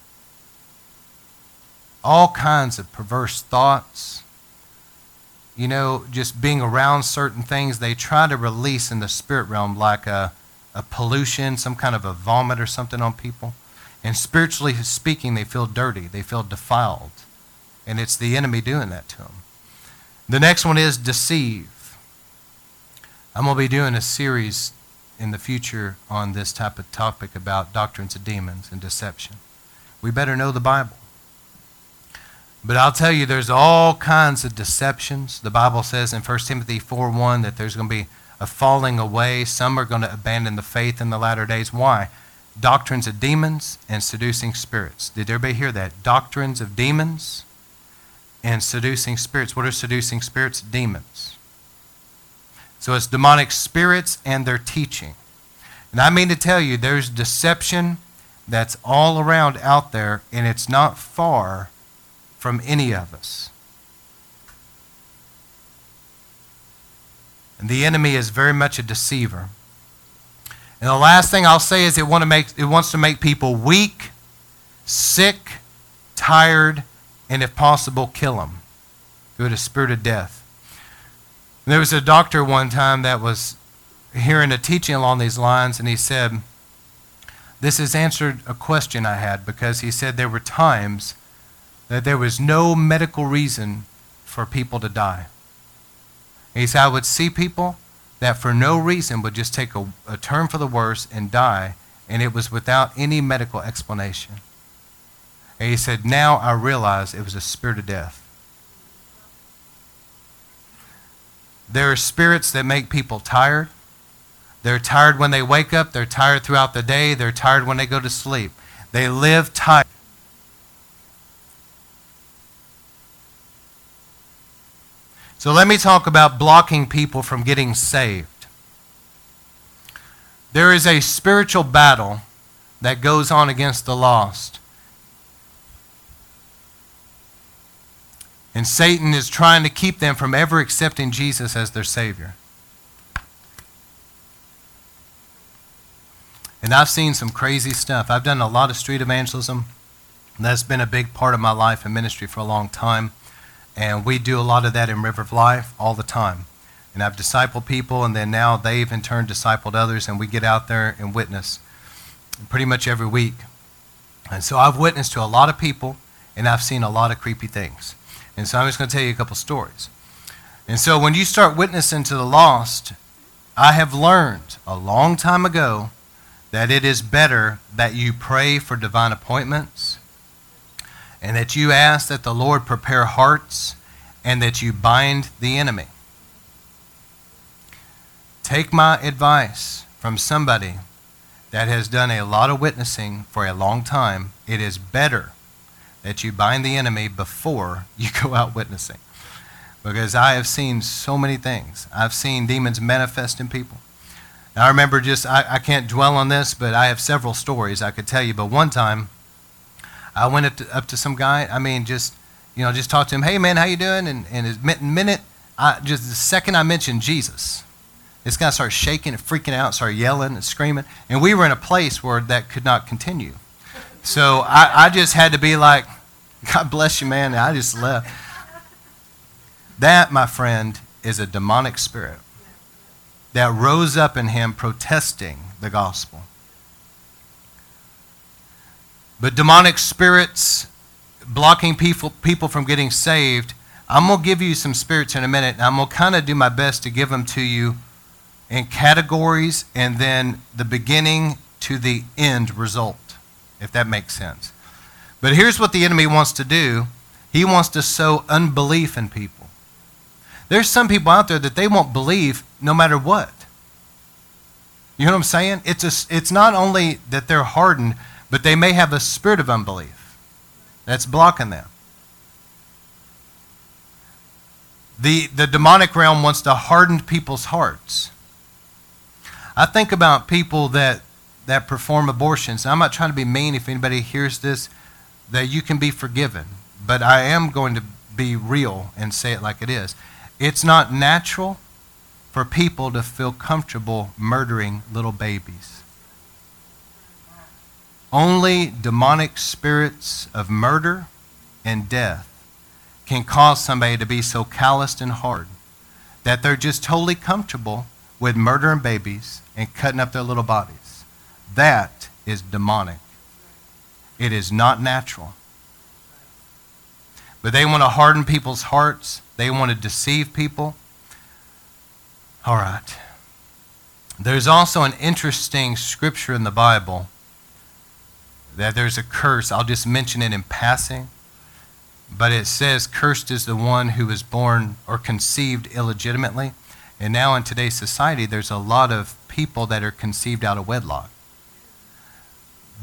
All kinds of perverse thoughts, you know, just being around certain things, they try to release in the spirit realm like a, a pollution, some kind of a vomit or something on people. And spiritually speaking, they feel dirty, they feel defiled. And it's the enemy doing that to them. The next one is deceive. I'm going to be doing a series in the future on this type of topic about doctrines of demons and deception. We better know the Bible. But I'll tell you, there's all kinds of deceptions. The Bible says in 1 Timothy 4 1 that there's going to be a falling away. Some are going to abandon the faith in the latter days. Why? Doctrines of demons and seducing spirits. Did everybody hear that? Doctrines of demons and seducing spirits. What are seducing spirits? Demons. So it's demonic spirits and their teaching. And I mean to tell you, there's deception that's all around out there, and it's not far from any of us. And the enemy is very much a deceiver. And the last thing I'll say is it, want to make, it wants to make people weak, sick, tired, and if possible, kill them through the spirit of death. There was a doctor one time that was hearing a teaching along these lines, and he said, This has answered a question I had because he said there were times that there was no medical reason for people to die. And he said, I would see people that for no reason would just take a, a turn for the worse and die, and it was without any medical explanation. And he said, Now I realize it was a spirit of death. There are spirits that make people tired. They're tired when they wake up. They're tired throughout the day. They're tired when they go to sleep. They live tired. So let me talk about blocking people from getting saved. There is a spiritual battle that goes on against the lost. And Satan is trying to keep them from ever accepting Jesus as their Savior. And I've seen some crazy stuff. I've done a lot of street evangelism. That's been a big part of my life and ministry for a long time. And we do a lot of that in River of Life all the time. And I've discipled people, and then now they've in turn discipled others, and we get out there and witness pretty much every week. And so I've witnessed to a lot of people, and I've seen a lot of creepy things. And so I'm just going to tell you a couple stories. And so when you start witnessing to the lost, I have learned a long time ago that it is better that you pray for divine appointments and that you ask that the Lord prepare hearts and that you bind the enemy. Take my advice from somebody that has done a lot of witnessing for a long time. It is better that you bind the enemy before you go out witnessing. Because I have seen so many things. I've seen demons manifest in people. Now, I remember just, I, I can't dwell on this, but I have several stories I could tell you. But one time, I went up to, up to some guy. I mean, just you know, just talked to him. Hey, man, how you doing? And and his minute, I, just the second I mentioned Jesus, this guy started shaking and freaking out, started yelling and screaming. And we were in a place where that could not continue. So I, I just had to be like, God bless you, man. And I just left. That, my friend, is a demonic spirit that rose up in him protesting the gospel. But demonic spirits blocking people, people from getting saved, I'm going to give you some spirits in a minute, and I'm going to kind of do my best to give them to you in categories and then the beginning to the end result, if that makes sense. But here's what the enemy wants to do he wants to sow unbelief in people. There's some people out there that they won't believe no matter what. You know what I'm saying? It's, a, it's not only that they're hardened, but they may have a spirit of unbelief that's blocking them. The, the demonic realm wants to harden people's hearts. I think about people that, that perform abortions. I'm not trying to be mean if anybody hears this, that you can be forgiven. But I am going to be real and say it like it is. It's not natural for people to feel comfortable murdering little babies. Only demonic spirits of murder and death can cause somebody to be so calloused and hard that they're just totally comfortable with murdering babies and cutting up their little bodies. That is demonic. It is not natural. But they want to harden people's hearts. They want to deceive people. All right. There's also an interesting scripture in the Bible that there's a curse. I'll just mention it in passing. But it says, Cursed is the one who is born or conceived illegitimately. And now in today's society, there's a lot of people that are conceived out of wedlock.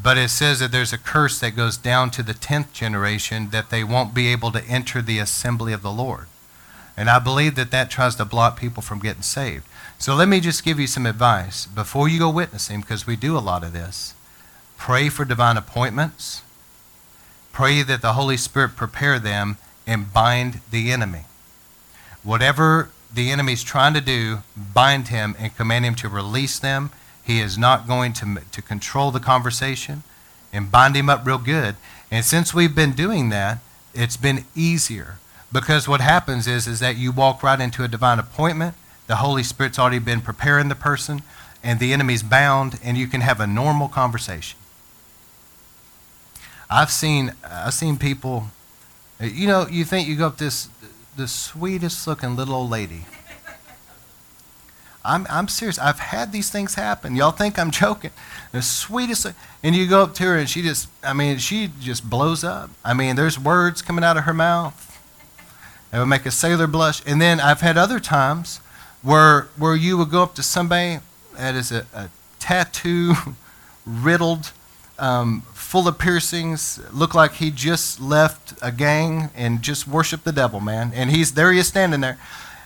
But it says that there's a curse that goes down to the 10th generation that they won't be able to enter the assembly of the Lord. And I believe that that tries to block people from getting saved. So let me just give you some advice. Before you go witnessing, because we do a lot of this, pray for divine appointments. Pray that the Holy Spirit prepare them and bind the enemy. Whatever the enemy's trying to do, bind him and command him to release them. He is not going to, to control the conversation and bind him up real good. And since we've been doing that, it's been easier. Because what happens is, is that you walk right into a divine appointment the Holy Spirit's already been preparing the person, and the enemy's bound, and you can have a normal conversation. I've seen, I've seen people, you know, you think you go up this, the sweetest looking little old lady. I'm, I'm serious. I've had these things happen. Y'all think I'm joking. The sweetest, and you go up to her and she just, I mean, she just blows up. I mean, there's words coming out of her mouth that would make a sailor blush. And then I've had other times where, where you would go up to somebody that is a, a tattoo riddled, um, full of piercings, look like he just left a gang and just worshiped the devil, man. And he's there he is standing there.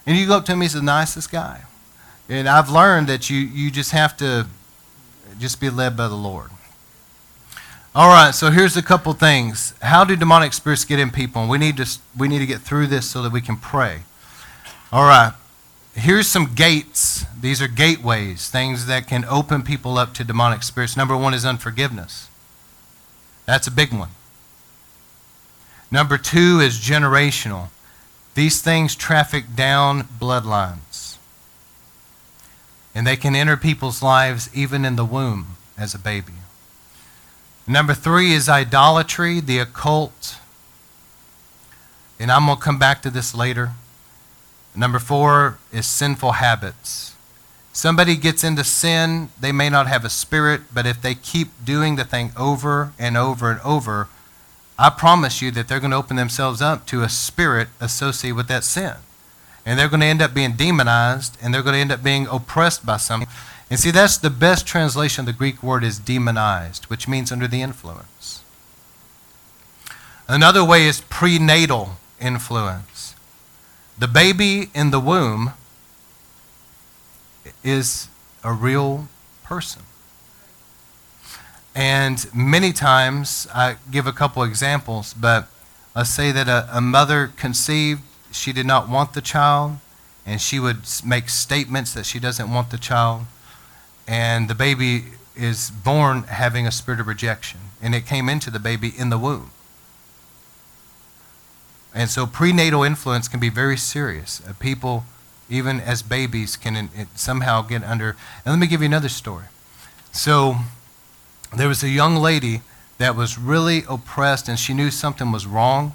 And you go up to him, he's the nicest guy. And I've learned that you, you just have to just be led by the Lord. All right, so here's a couple things. How do demonic spirits get in people? And we need to we need to get through this so that we can pray. All right. Here's some gates. These are gateways, things that can open people up to demonic spirits. Number one is unforgiveness. That's a big one. Number two is generational. These things traffic down bloodlines. And they can enter people's lives even in the womb as a baby. Number three is idolatry, the occult. And I'm going to come back to this later. Number four is sinful habits. Somebody gets into sin, they may not have a spirit, but if they keep doing the thing over and over and over, I promise you that they're going to open themselves up to a spirit associated with that sin. And they're going to end up being demonized, and they're going to end up being oppressed by something. And see, that's the best translation of the Greek word is demonized, which means under the influence. Another way is prenatal influence. The baby in the womb is a real person. And many times, I give a couple examples, but let's say that a, a, mother conceived, she did not want the child, and she would make statements that she doesn't want the child, and the baby is born having a spirit of rejection, and it came into the baby in the womb. And so prenatal influence can be very serious. Uh, people, even as babies, can somehow get under. And let me give you another story. So there was a young lady that was really oppressed, and she knew something was wrong.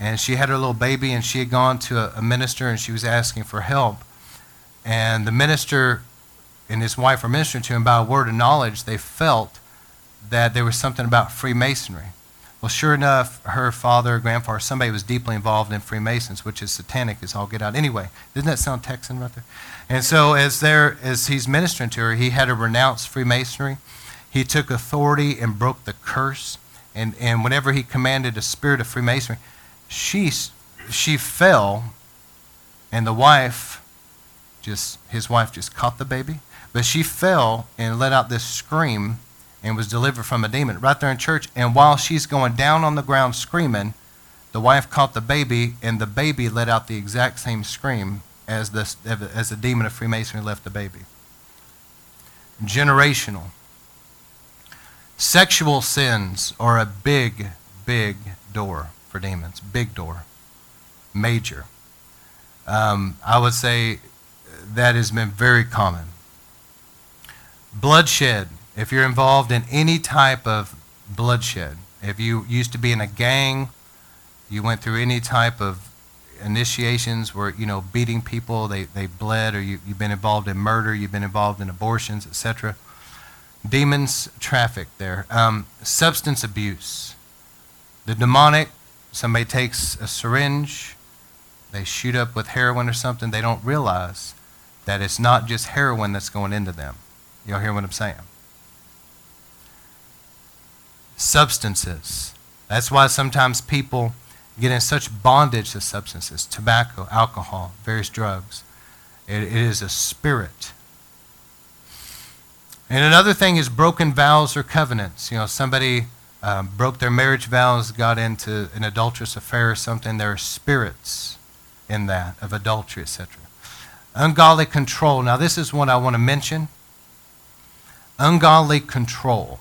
And she had her little baby, and she had gone to a, a minister, and she was asking for help. And the minister and his wife were ministering to him by a word of knowledge. They felt that there was something about Freemasonry. Well, sure enough, her father, grandfather, somebody was deeply involved in Freemasons, which is satanic as all get out. Anyway, doesn't that sound Texan right there? And so as there, as he's ministering to her, he had to renounce Freemasonry. He took authority and broke the curse. And, and whenever he commanded a spirit of Freemasonry, she, she fell, and the wife just, his wife just caught the baby. But she fell and let out this scream and was delivered from a demon right there in church. And while she's going down on the ground screaming, the wife caught the baby, and the baby let out the exact same scream as the, as the demon of Freemasonry left the baby. Generational. Sexual sins are a big, big door for demons. Big door. Major. Um, I would say that has been very common. Bloodshed if you're involved in any type of bloodshed, if you used to be in a gang, you went through any type of initiations where, you know, beating people, they, they bled, or you, you've been involved in murder, you've been involved in abortions, etc. Demons traffic there. Um, substance abuse. The demonic, somebody takes a syringe, they shoot up with heroin or something, they don't realize that it's not just heroin that's going into them. Y'all hear what I'm saying? Substances. That's why sometimes people get in such bondage to substances tobacco, alcohol, various drugs. it, it is a spirit. And another thing is broken vows or covenants. You know, somebody um, broke their marriage vows, got into an adulterous affair or something. There are spirits in that of adultery, etc. Ungodly control. Now, this is what I want to mention. Ungodly control.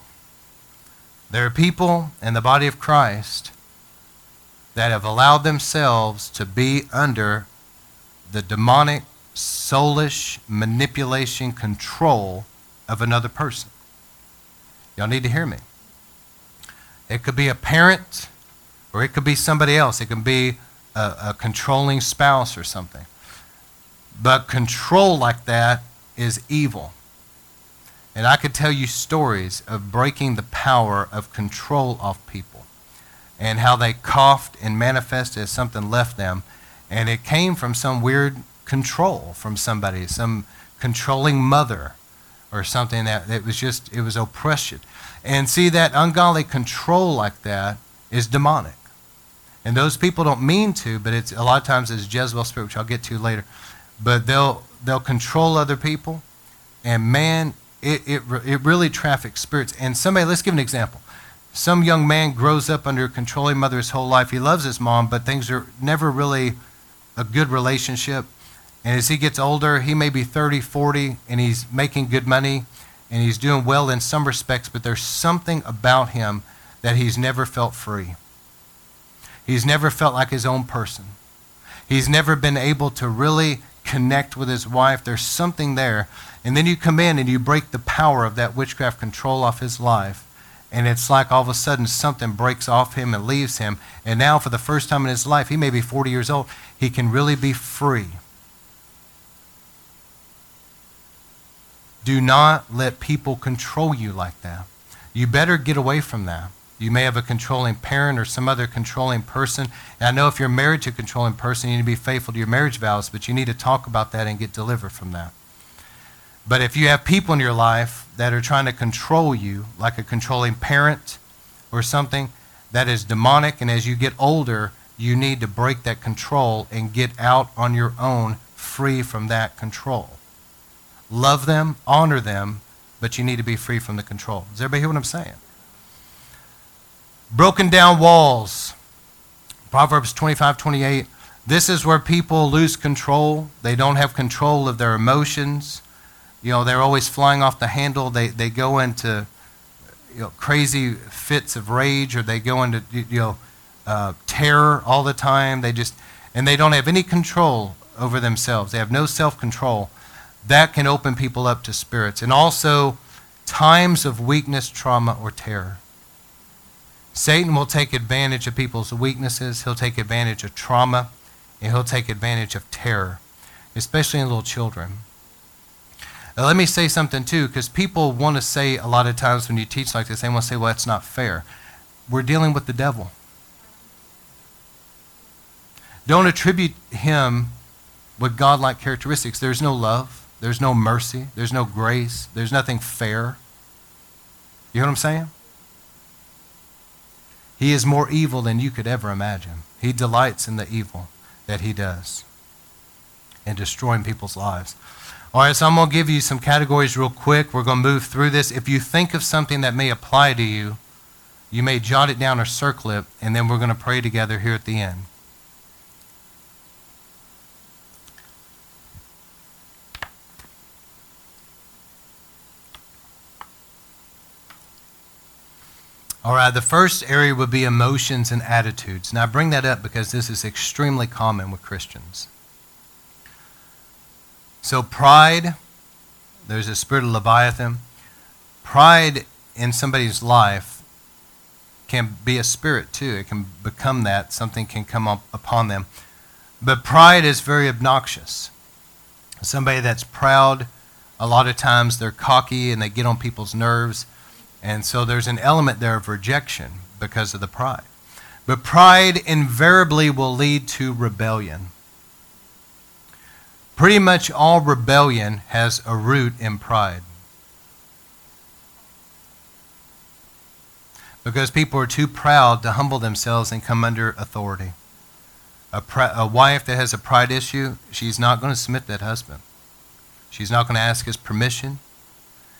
There are people in the body of Christ that have allowed themselves to be under the demonic, soulish manipulation control of another person. Y'all need to hear me. It could be a parent, or it could be somebody else. It can be a, a controlling spouse or something. But control like that is evil. And I could tell you stories of breaking the power of control off people and how they coughed and manifested as something left them. And it came from some weird control from somebody, some controlling mother or something that it was just, it was oppression. And see, that ungodly control like that is demonic. And those people don't mean to, but it's a lot of times it's Jezebel spirit, which I'll get to later. But they'll they'll control other people, and man, it, it, it really traffics spirits. And somebody, let's give an example. Some young man grows up under a controlling mother his whole life. He loves his mom, but things are never really a good relationship. And as he gets older, he may be 30, 40, and he's making good money, and he's doing well in some respects, but there's something about him that he's never felt free. He's never felt like his own person. He's never been able to really connect with his wife. There's something there. And then you come in and you break the power of that witchcraft control off his life. And it's like all of a sudden something breaks off him and leaves him. And now, for the first time in his life, he may be 40 years old, he can really be free. Do not let people control you like that. You better get away from that. You may have a controlling parent or some other controlling person. And I know if you're married to a controlling person, you need to be faithful to your marriage vows, but you need to talk about that and get delivered from that. But if you have people in your life that are trying to control you, like a controlling parent or something, that is demonic, and as you get older, you need to break that control and get out on your own free from that control. Love them, honor them, but you need to be free from the control. Does everybody hear what I'm saying? Broken down walls. Proverbs 25, 28. This is where people lose control. They don't have control of their emotions. You know, they're always flying off the handle. They, they go into you know, crazy fits of rage or they go into you know, uh, terror all the time. They just, and they don't have any control over themselves. They have no self control. That can open people up to spirits. And also, times of weakness, trauma, or terror. Satan will take advantage of people's weaknesses, he'll take advantage of trauma, and he'll take advantage of terror, especially in little children. Let me say something too, because people want to say a lot of times when you teach like this, they want to say, well, that's not fair. We're dealing with the devil. Don't attribute him with godlike characteristics. There's no love, there's no mercy, there's no grace, there's nothing fair. You know what I'm saying? He is more evil than you could ever imagine. He delights in the evil that he does and destroying people's lives. All right, so I'm going to give you some categories real quick. We're going to move through this. If you think of something that may apply to you, you may jot it down or circle it, and then we're going to pray together here at the end. All right, the first area would be emotions and attitudes. Now, I bring that up because this is extremely common with Christians. So, pride, there's a spirit of Leviathan. Pride in somebody's life can be a spirit too. It can become that. Something can come up upon them. But pride is very obnoxious. Somebody that's proud, a lot of times they're cocky and they get on people's nerves. And so there's an element there of rejection because of the pride. But pride invariably will lead to rebellion. Pretty much all rebellion has a root in pride. Because people are too proud to humble themselves and come under authority. A, a wife that has a pride issue, she's not going to submit to that husband. She's not going to ask his permission.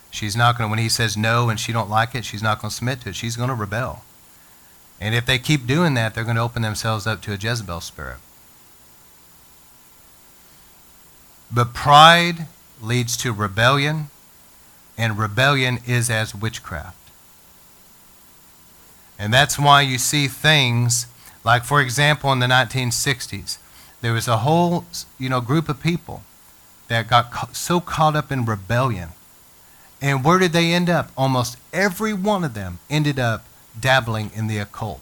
She's not going to, when he says no and she don't like it, she's not going to submit to it. She's going to rebel. And if they keep doing that, they're going to open themselves up to a Jezebel spirit. But pride leads to rebellion, and rebellion is as witchcraft. And that's why you see things like, for example, in the 1960s, there was a whole you know, group of people that got ca- so caught up in rebellion. And where did they end up? Almost every one of them ended up dabbling in the occult.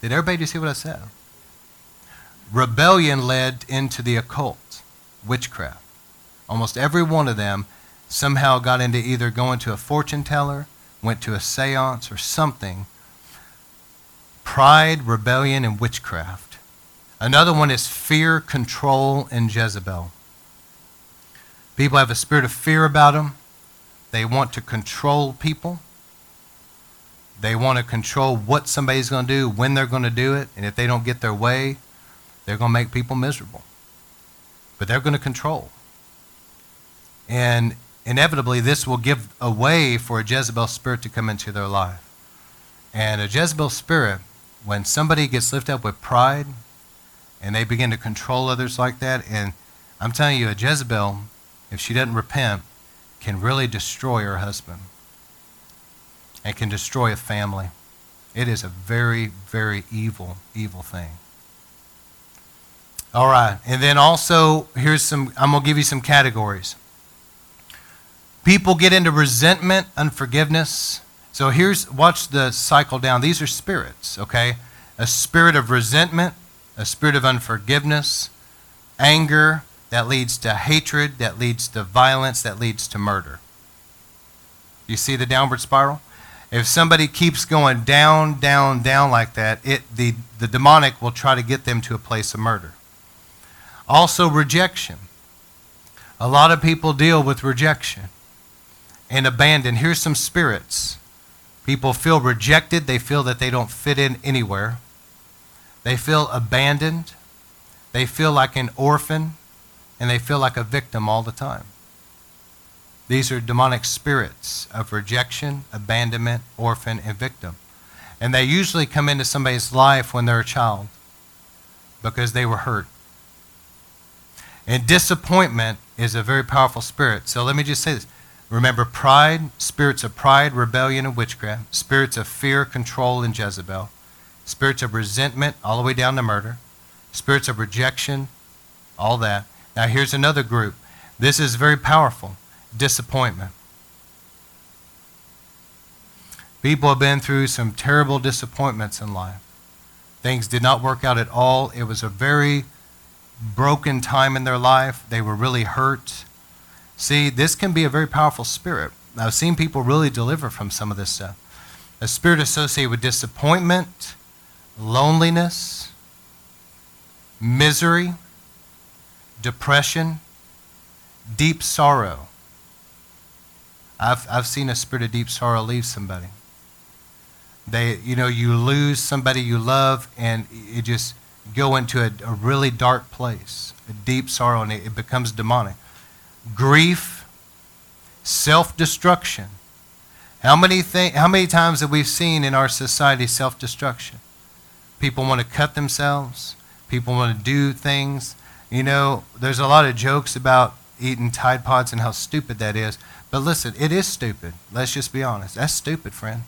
Did everybody just hear what I said? Rebellion led into the occult, witchcraft. Almost every one of them somehow got into either going to a fortune teller, went to a seance, or something. Pride, rebellion, and witchcraft. Another one is fear, control, and Jezebel. People have a spirit of fear about them. They want to control people. They want to control what somebody's going to do, when they're going to do it, and if they don't get their way, they're going to make people miserable. But they're going to control. And inevitably, this will give a way for a Jezebel spirit to come into their life. And a Jezebel spirit, when somebody gets lifted up with pride and they begin to control others like that, and I'm telling you, a Jezebel, if she doesn't repent, can really destroy her husband and can destroy a family. It is a very, very evil, evil thing. All right. And then also, here's some, I'm going to give you some categories. People get into resentment, unforgiveness. So here's, watch the cycle down. These are spirits, okay? A spirit of resentment, a spirit of unforgiveness, anger, that leads to hatred, that leads to violence, that leads to murder. You see the downward spiral? If somebody keeps going down, down, down like that, it, the, the demonic will try to get them to a place of murder. Also, rejection. A lot of people deal with rejection and abandon. Here's some spirits. People feel rejected, they feel that they don't fit in anywhere. They feel abandoned, they feel like an orphan, and they feel like a victim all the time. These are demonic spirits of rejection, abandonment, orphan, and victim. And they usually come into somebody's life when they're a child because they were hurt. And disappointment is a very powerful spirit. So let me just say this. Remember pride, spirits of pride, rebellion, and witchcraft, spirits of fear, control, and Jezebel, spirits of resentment, all the way down to murder, spirits of rejection, all that. Now here's another group. This is very powerful disappointment. People have been through some terrible disappointments in life. Things did not work out at all. It was a very broken time in their life. They were really hurt. See, this can be a very powerful spirit. I've seen people really deliver from some of this stuff. A spirit associated with disappointment, loneliness, misery, depression, deep sorrow. I've, I've seen a spirit of deep sorrow leave somebody. They, you know, you lose somebody you love, and it just go into a, a really dark place, a deep sorrow, and it, it becomes demonic. Grief, self destruction. How many, how many times have we seen in our society self destruction? People want to cut themselves, people want to do things. You know, there's a lot of jokes about eating Tide Pods and how stupid that is. But listen, it is stupid. Let's just be honest. That's stupid, friend.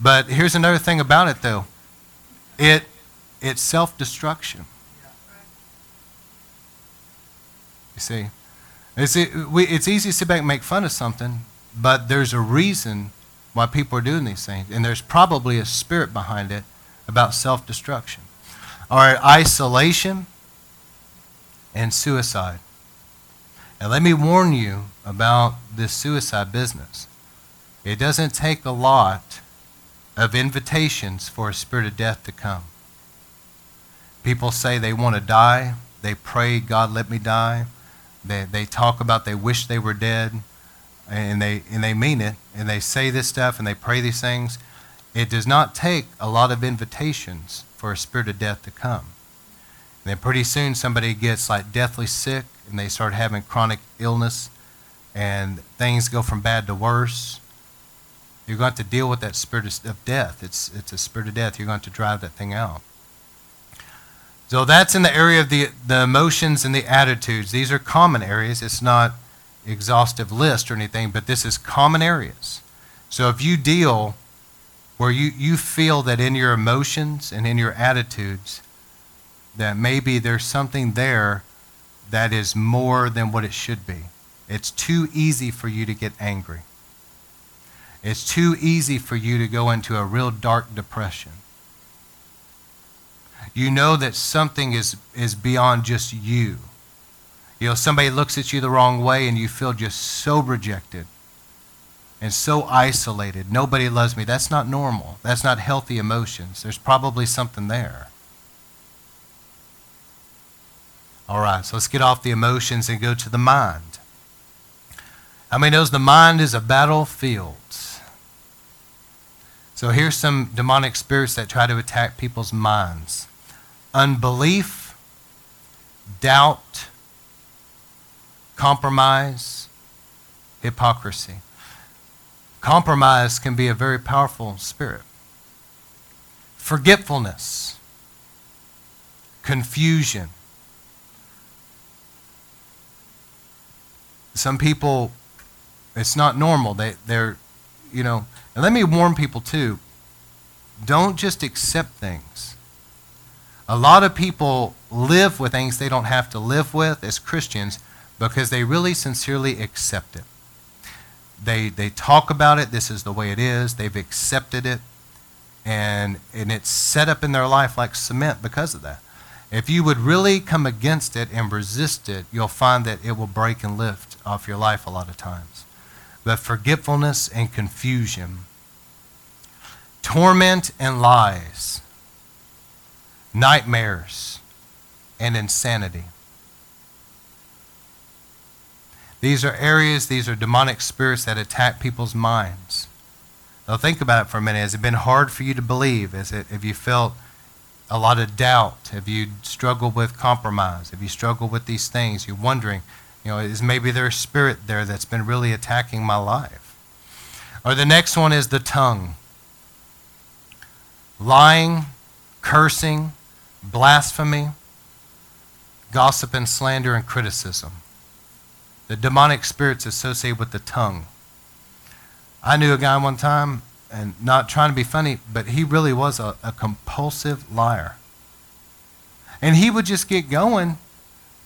But here's another thing about it, though. It it's self destruction. You see? It's, it, we, it's easy to sit back and make fun of something, but there's a reason why people are doing these things. And there's probably a spirit behind it about self destruction. are isolation and suicide. And let me warn you about this suicide business. It doesn't take a lot of invitations for a spirit of death to come. People say they want to die. They pray, God, let me die. They, they talk about they wish they were dead. And they, and they mean it. And they say this stuff and they pray these things. It does not take a lot of invitations for a spirit of death to come. And then pretty soon somebody gets like deathly sick and they start having chronic illness and things go from bad to worse. You're going to, to deal with that spirit of death. It's, it's a spirit of death. You're going to drive that thing out. So that's in the area of the, the emotions and the attitudes. These are common areas. It's not exhaustive list or anything, but this is common areas. So if you deal where you, you feel that in your emotions and in your attitudes that maybe there's something there that is more than what it should be. It's too easy for you to get angry. It's too easy for you to go into a real dark depression. You know that something is, is beyond just you. You know, somebody looks at you the wrong way and you feel just so rejected and so isolated. Nobody loves me. That's not normal. That's not healthy emotions. There's probably something there. All right, so let's get off the emotions and go to the mind. How many knows the mind is a battlefield? So here's some demonic spirits that try to attack people's minds. Unbelief, doubt, compromise, hypocrisy. Compromise can be a very powerful spirit. Forgetfulness, confusion. Some people, it's not normal. They, they're, you know, and let me warn people too don't just accept things. A lot of people live with things they don't have to live with as Christians because they really sincerely accept it. They, they talk about it. This is the way it is. They've accepted it. And, and it's set up in their life like cement because of that. If you would really come against it and resist it, you'll find that it will break and lift off your life a lot of times. But forgetfulness and confusion, torment and lies, nightmares and insanity. These are areas, these are demonic spirits that attack people's minds. Now think about it for a minute. Has it been hard for you to believe? Has it, have you felt a lot of doubt? Have you struggled with compromise? Have you struggled with these things? You're wondering, you know, is maybe there a spirit there that's been really attacking my life? Or the next one is the tongue. Lying, cursing, blasphemy, gossip and slander and criticism the demonic spirits associated with the tongue. I knew a guy one time, and not trying to be funny, but he really was a, a compulsive liar. And he would just get going,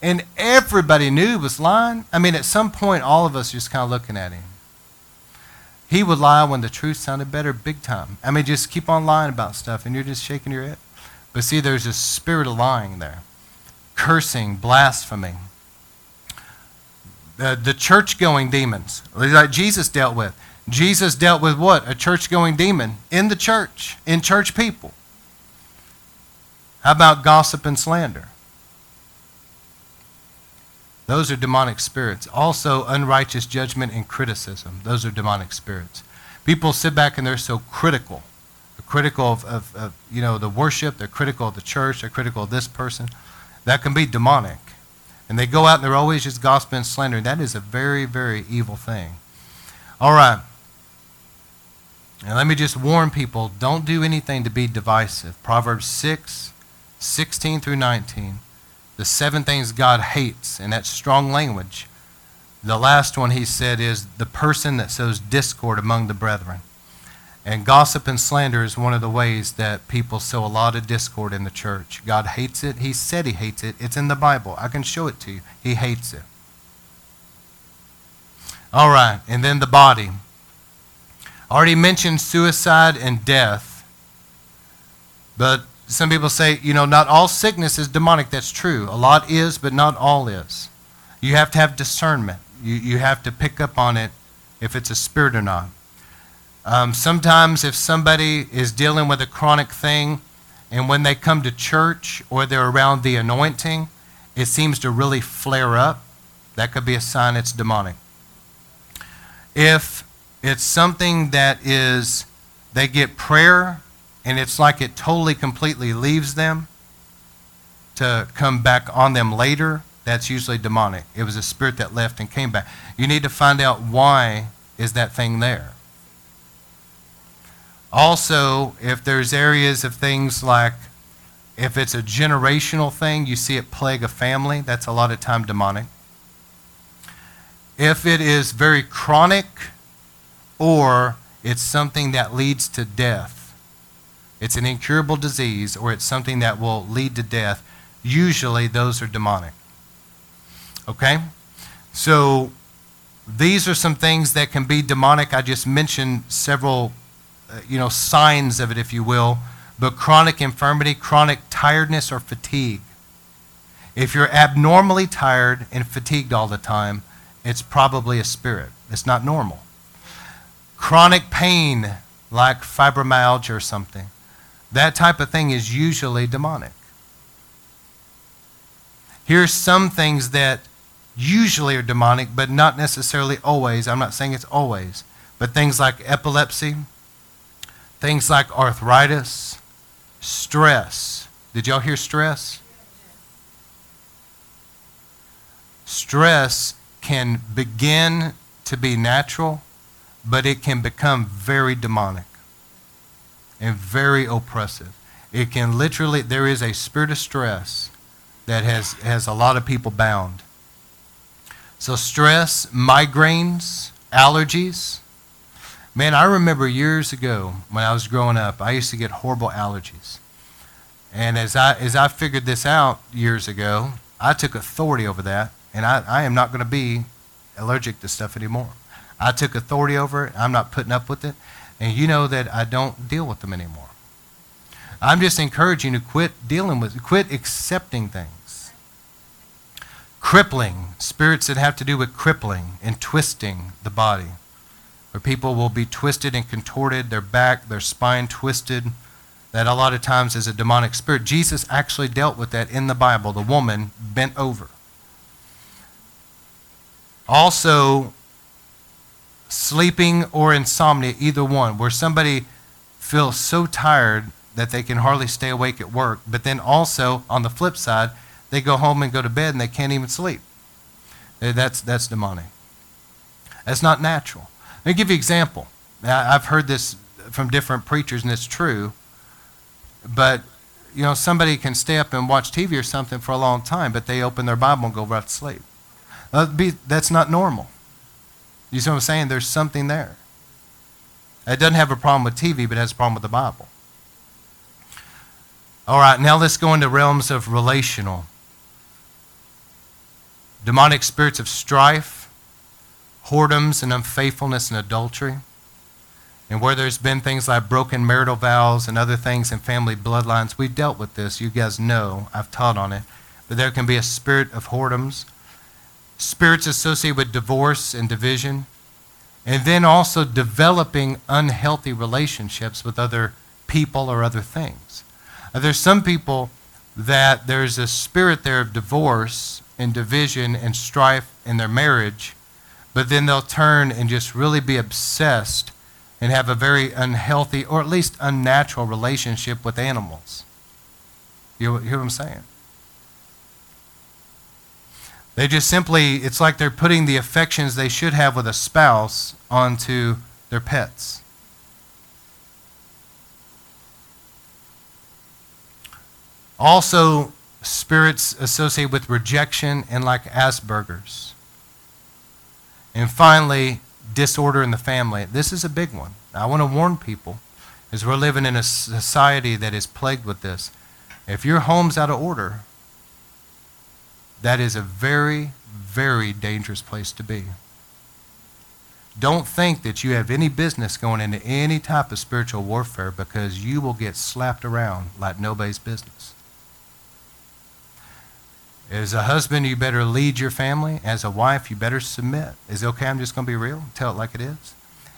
and everybody knew he was lying. I mean, at some point, all of us just kind of looking at him. He would lie when the truth sounded better, big time. I mean, just keep on lying about stuff, and you're just shaking your head. But see, there's a spirit of lying there cursing, blaspheming the, the church going demons, like Jesus dealt with. Jesus dealt with what? A church going demon in the church, in church people. How about gossip and slander? Those are demonic spirits. Also, unrighteous judgment and criticism. Those are demonic spirits. People sit back and they're so critical. Critical of, of, of you know, the worship. They're critical of the church. They're critical of this person. That can be demonic and they go out and they're always just gossiping and slandering. That is a very, very evil thing. All right. And let me just warn people don't do anything to be divisive. Proverbs 6, 16 through 19. The seven things God hates, and that's strong language. The last one he said is the person that sows discord among the brethren. And gossip and slander is one of the ways that people sow a lot of discord in the church. God hates it. He said he hates it. It's in the Bible. I can show it to you. He hates it. All right, and then the body. Already mentioned suicide and death, but some people say, you know, not all sickness is demonic. That's true. A lot is, but not all is. You have to have discernment. You, you have to pick up on it if it's a spirit or not. Um, sometimes, if somebody is dealing with a chronic thing, and when they come to church or they're around the anointing, it seems to really flare up, that could be a sign it's demonic. If it's something that is, they get prayer and it's like it totally, completely leaves them to come back on them later, that's usually demonic. It was a spirit that left and came back. You need to find out why is that thing there. Also, if there's areas of things like if it's a generational thing, you see it plague a family, that's a lot of time demonic. If it is very chronic or it's something that leads to death, it's an incurable disease or it's something that will lead to death, usually those are demonic. Okay? So these are some things that can be demonic. I just mentioned several Uh, you know, signs of it, if you will, but chronic infirmity, chronic tiredness, or fatigue. If you're abnormally tired and fatigued all the time, it's probably a spirit. It's not normal. Chronic pain, like fibromyalgia or something, that type of thing is usually demonic. Here's some things that usually are demonic, but not necessarily always. I'm not saying it's always. But things like epilepsy, Things like arthritis, stress. Did y'all hear stress? Stress can begin to be natural, but it can become very demonic and very oppressive. It can literally, there is a spirit of stress that has, has a lot of people bound. So, stress, migraines, allergies, Man, I remember years ago when I was growing up, I used to get horrible allergies. And as I, as I figured this out years ago, I took authority over that, and I, I am not going to be allergic to stuff anymore. I took authority over it. I'm not putting up with it. And you know that I don't deal with them anymore. I'm just encouraging you to quit dealing with, quit accepting things. Crippling, spirits that have to do with crippling and twisting the body where people will be twisted and contorted, their back, their spine twisted. That a lot of times is a demonic spirit. Jesus actually dealt with that in the Bible. The woman bent over. Also, sleeping or insomnia, either one, where somebody feels so tired that they can hardly stay awake at work, but then also, on the flip side, they go home and go to bed and they can't even sleep. Eh, that's, that's demonic. That's not natural. Let me give you an example. I've heard this from different preachers, and it's true. But, you know, somebody can stay up and watch TV or something for a long time, but they open their Bible and go right to sleep. That's not normal. You see what I'm saying? There's something there. It doesn't have a problem with TV, but it has a problem with the Bible. All right, now let's go into realms of relational. Demonic spirits of strife, whoredoms and unfaithfulness and adultery. And where there's been things like broken marital vows and other things in family bloodlines, we've dealt with this. You guys know, I've taught on it. But there can be a spirit of whoredoms, spirits associated with divorce and division, and then also developing unhealthy relationships with other people or other things. Uh, there's some people that there's a spirit there of divorce and division and strife in their marriage but then they'll turn and just really be obsessed and have a very unhealthy or at least unnatural relationship with animals. You hear what I'm saying? They just simply, it's like they're putting the affections they should have with a spouse onto their pets. Also, spirits associated with rejection and like Asperger's. And finally, disorder in the family. This is a big one. I want to warn people as we're living in a society that is plagued with this. If your home's out of order, that is a very, very dangerous place to be. don't think that you have any business going into any type of spiritual warfare because you will get slapped around like nobody's business. As a husband, you better lead your family. As a wife, you better submit. Is it okay? I'm just going to be real. Tell it like it is.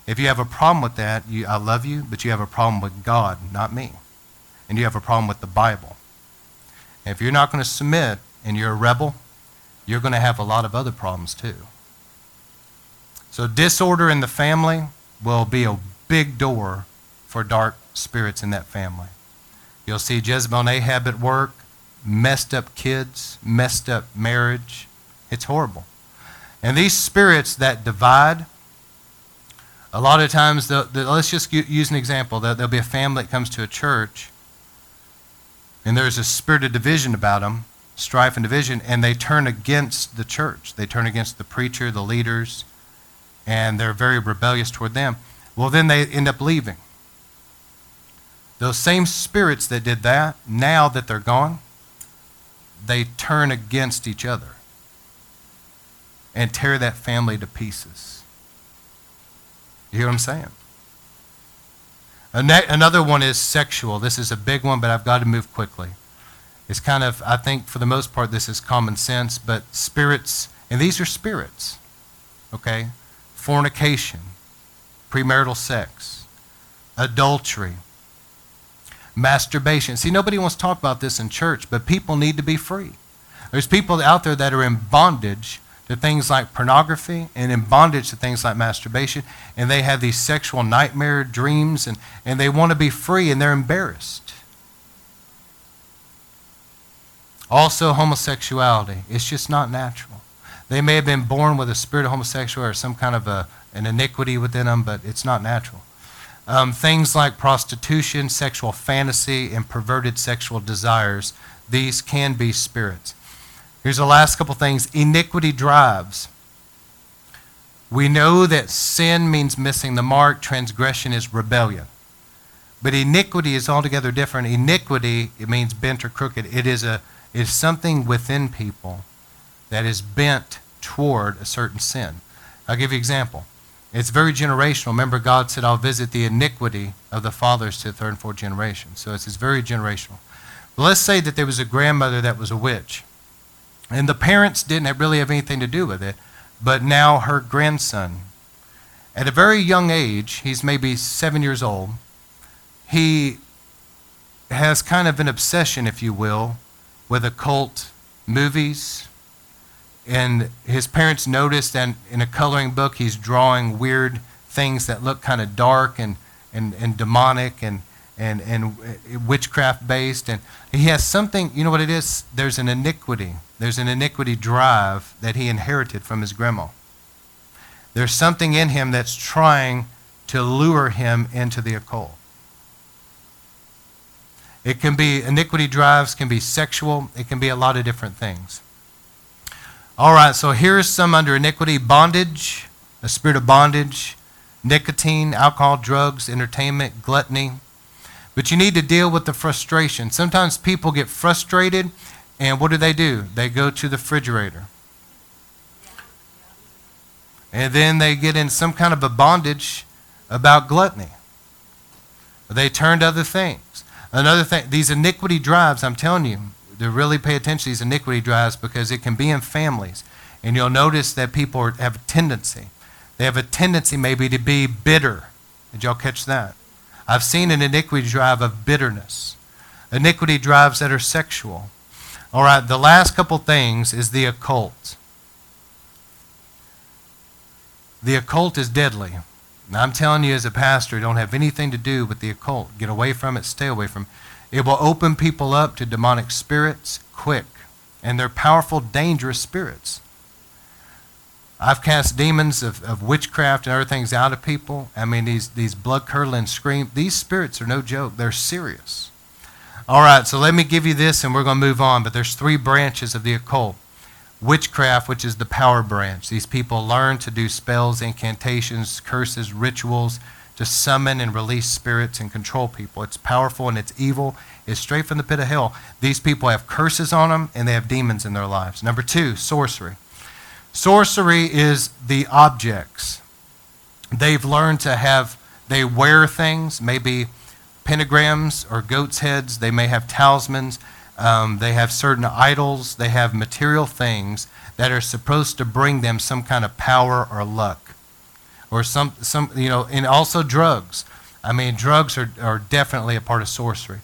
If you have a problem with that, you, I love you, but you have a problem with God, not me. And you have a problem with the Bible. And if you're not going to submit and you're a rebel, you're going to have a lot of other problems too. So, disorder in the family will be a big door for dark spirits in that family. You'll see Jezebel and Ahab at work, messed up kids, messed up marriage. It's horrible. And these spirits that divide, a lot of times, they'll, they'll, let's just use an example. There'll be a family that comes to a church, and there's a spirit of division about them, strife and division, and they turn against the church. They turn against the preacher, the leaders, and they're very rebellious toward them. Well, then they end up leaving. Those same spirits that did that, now that they're gone, they turn against each other and tear that family to pieces. You hear what I'm saying? Another one is sexual. This is a big one, but I've got to move quickly. It's kind of, I think for the most part, this is common sense, but spirits, and these are spirits, okay? Fornication, premarital sex, adultery, masturbation. See, nobody wants to talk about this in church, but people need to be free. There's people out there that are in bondage to things like pornography and in bondage to things like masturbation, and they have these sexual nightmare dreams, and, and they want to be free, and they're embarrassed. Also, homosexuality. It's just not natural. They may have been born with a spirit of homosexuality or some kind of a, an iniquity within them, but it's not natural. Um, things like prostitution, sexual fantasy, and perverted sexual desires, these can be spirits. Here's the last couple things iniquity drives. We know that sin means missing the mark, transgression is rebellion. But iniquity is altogether different. Iniquity, it means bent or crooked. It is, a, it is something within people that is bent toward a certain sin. I'll give you an example. It's very generational. Remember, God said, I'll visit the iniquity of the fathers to the third and fourth generation. So it's, it's very generational. But let's say that there was a grandmother that was a witch. And the parents didn't really have anything to do with it, but now her grandson, at a very young age, he's maybe seven years old, he has kind of an obsession, if you will, with occult movies, and his parents noticed that in a coloring book he's drawing weird things that look kind of dark and, and, and demonic and, and, and witchcraft based. And he has something, you know what it is? There's an iniquity. There's an iniquity drive that he inherited from his grandma. There's something in him that's trying to lure him into the occult. It can be iniquity drives, can be sexual, it can be a lot of different things. All right, so here's some under iniquity bondage, a spirit of bondage, nicotine, alcohol, drugs, entertainment, gluttony. But you need to deal with the frustration. Sometimes people get frustrated, and what do they do? They go to the refrigerator. And then they get in some kind of a bondage about gluttony. They turn to other things. Another thing, these iniquity drives, I'm telling you, to really pay attention to these iniquity drives because it can be in families. And you'll notice that people are, have a tendency. They have a tendency maybe to be bitter. Did y'all catch that? I've seen an iniquity drive of bitterness, iniquity drives that are sexual. All right, the last couple things is the occult. The occult is deadly. Now, I'm telling you, as a pastor, don't have anything to do with the occult. Get away from it, stay away from it. It will open people up to demonic spirits quick, and they're powerful, dangerous spirits. I've cast demons of, of witchcraft and other things out of people. I mean, these, these blood curdling scream. These spirits are no joke, they're serious. All right, so let me give you this and we're going to move on. But there's three branches of the occult witchcraft, which is the power branch. These people learn to do spells, incantations, curses, rituals to summon and release spirits and control people. It's powerful and it's evil. It's straight from the pit of hell. These people have curses on them and they have demons in their lives. Number two, sorcery. Sorcery is the objects They've learned to have, they wear things, maybe pentagrams or goat's heads. They may have talismans. Um, they have certain idols. They have material things that are supposed to bring them some kind of power or luck. Or some, some you know, and also drugs. I mean, drugs are, are definitely a part of sorcery.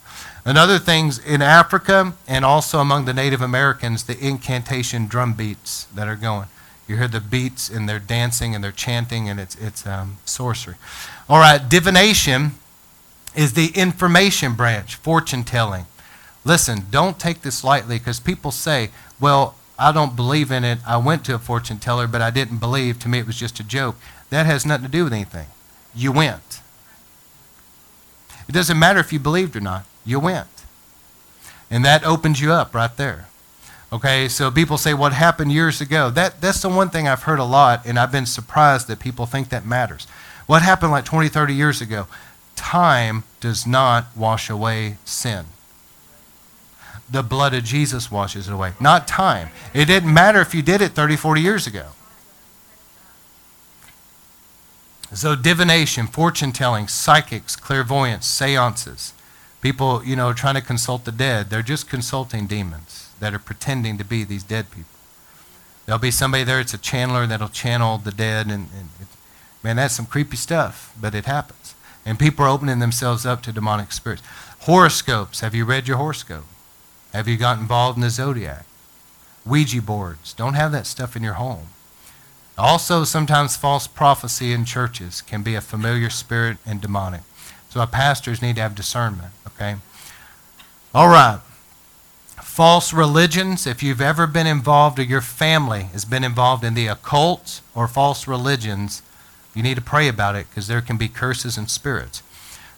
And other things in Africa and also among the Native Americans, the incantation drum beats that are going. You hear the beats and they're dancing and they're chanting and it's, it's um, sorcery. All right, divination is the information branch, fortune telling. Listen, don't take this lightly because people say, well, I don't believe in it. I went to a fortune teller, but I didn't believe. To me, it was just a joke. That has nothing to do with anything. You went. It doesn't matter if you believed or not. You went. And that opens you up right there. Okay, so people say what happened years ago. That, that's the one thing I've heard a lot, and I've been surprised that people think that matters. What happened like 20, 30 years ago? Time does not wash away sin. The blood of Jesus washes it away, not time. It didn't matter if you did it 30, 40 years ago. So, divination, fortune telling, psychics, clairvoyance, seances, people, you know, trying to consult the dead, they're just consulting demons that are pretending to be these dead people. There'll be somebody there, it's a channeler that'll channel the dead, and, and it, man, that's some creepy stuff, but it happens. And people are opening themselves up to demonic spirits. Horoscopes, have you read your horoscope? Have you got involved in the zodiac? Ouija boards, don't have that stuff in your home. Also, sometimes false prophecy in churches can be a familiar spirit and demonic. So our pastors need to have discernment, okay? All right. False religions, if you've ever been involved or your family has been involved in the occult or false religions, you need to pray about it because there can be curses and spirits.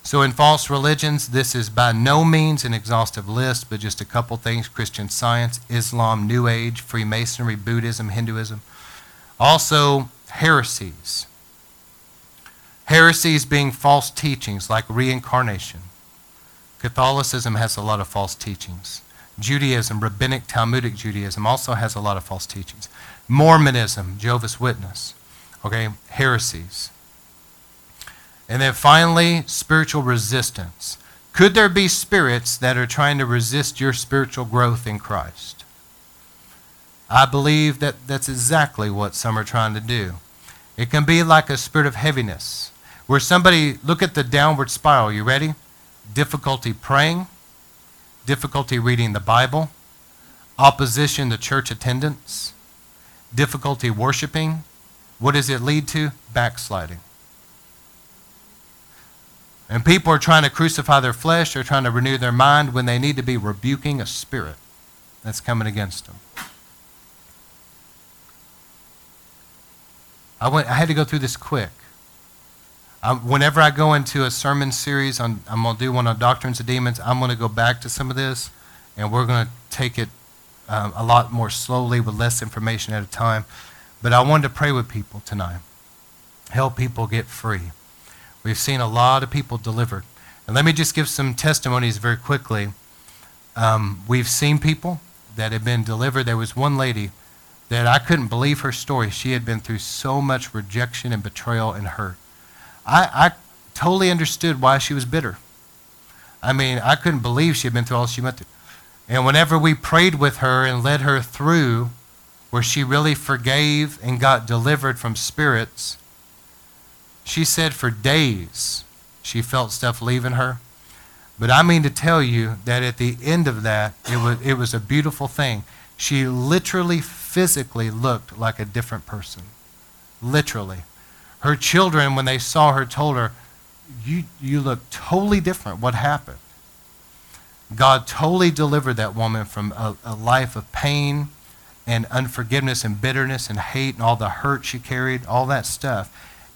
So, in false religions, this is by no means an exhaustive list, but just a couple things Christian science, Islam, New Age, Freemasonry, Buddhism, Hinduism. Also, heresies. Heresies being false teachings like reincarnation. Catholicism has a lot of false teachings. Judaism, Rabbinic Talmudic Judaism, also has a lot of false teachings. Mormonism, Jehovah's Witness, okay, heresies. And then finally, spiritual resistance. Could there be spirits that are trying to resist your spiritual growth in Christ? I believe that that's exactly what some are trying to do. It can be like a spirit of heaviness, where somebody, look at the downward spiral. You ready? Difficulty praying, difficulty reading the Bible, opposition to church attendance, difficulty worshiping. What does it lead to? Backsliding. And people are trying to crucify their flesh, they're trying to renew their mind when they need to be rebuking a spirit that's coming against them. I, went, I had to go through this quick. Whenever I go into a sermon series, on, I'm going to do one on doctrines of demons, I'm going to go back to some of this, and we're going to take it um, a lot more slowly with less information at a time. But I wanted to pray with people tonight, help people get free. We've seen a lot of people delivered. And let me just give some testimonies very quickly. Um, we've seen people that have been delivered. There was one lady that I couldn't believe her story. She had been through so much rejection and betrayal and hurt. I, I totally understood why she was bitter. I mean, I couldn't believe she had been through all she went through. And whenever we prayed with her and led her through where she really forgave and got delivered from spirits, she said for days she felt stuff leaving her. But I mean to tell you that at the end of that, it was, it was a beautiful thing. She literally physically looked like a different person. Literally. Her children, when they saw her, told her, You, you look totally different. What happened? God totally delivered that woman from a, a life of pain and unforgiveness and bitterness and hate and all the hurt she carried, all that stuff.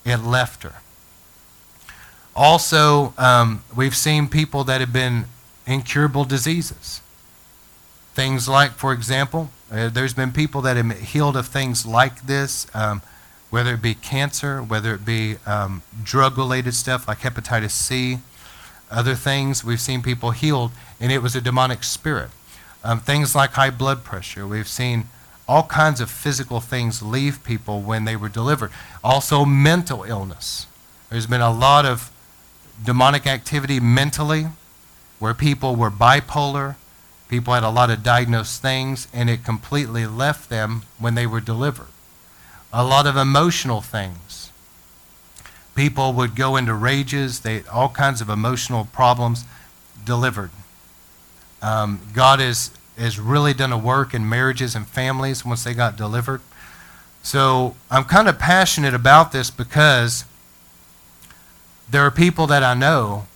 It left her. Also, um, we've seen people that have been incurable diseases. Things like, for example, uh, there's been people that have healed of things like this, um, whether it be cancer, whether it be um, drug related stuff like hepatitis C, other things. We've seen people healed, and it was a demonic spirit. Um, things like high blood pressure. We've seen all kinds of physical things leave people when they were delivered. Also, mental illness. There's been a lot of demonic activity mentally where people were bipolar, people had a lot of diagnosed things, and it completely left them when they were delivered. A lot of emotional things. People would go into rages, they, had all kinds of emotional problems delivered. Um, God has, has really done a work in marriages and families once they got delivered. So I'm kind of passionate about this because there are people that I know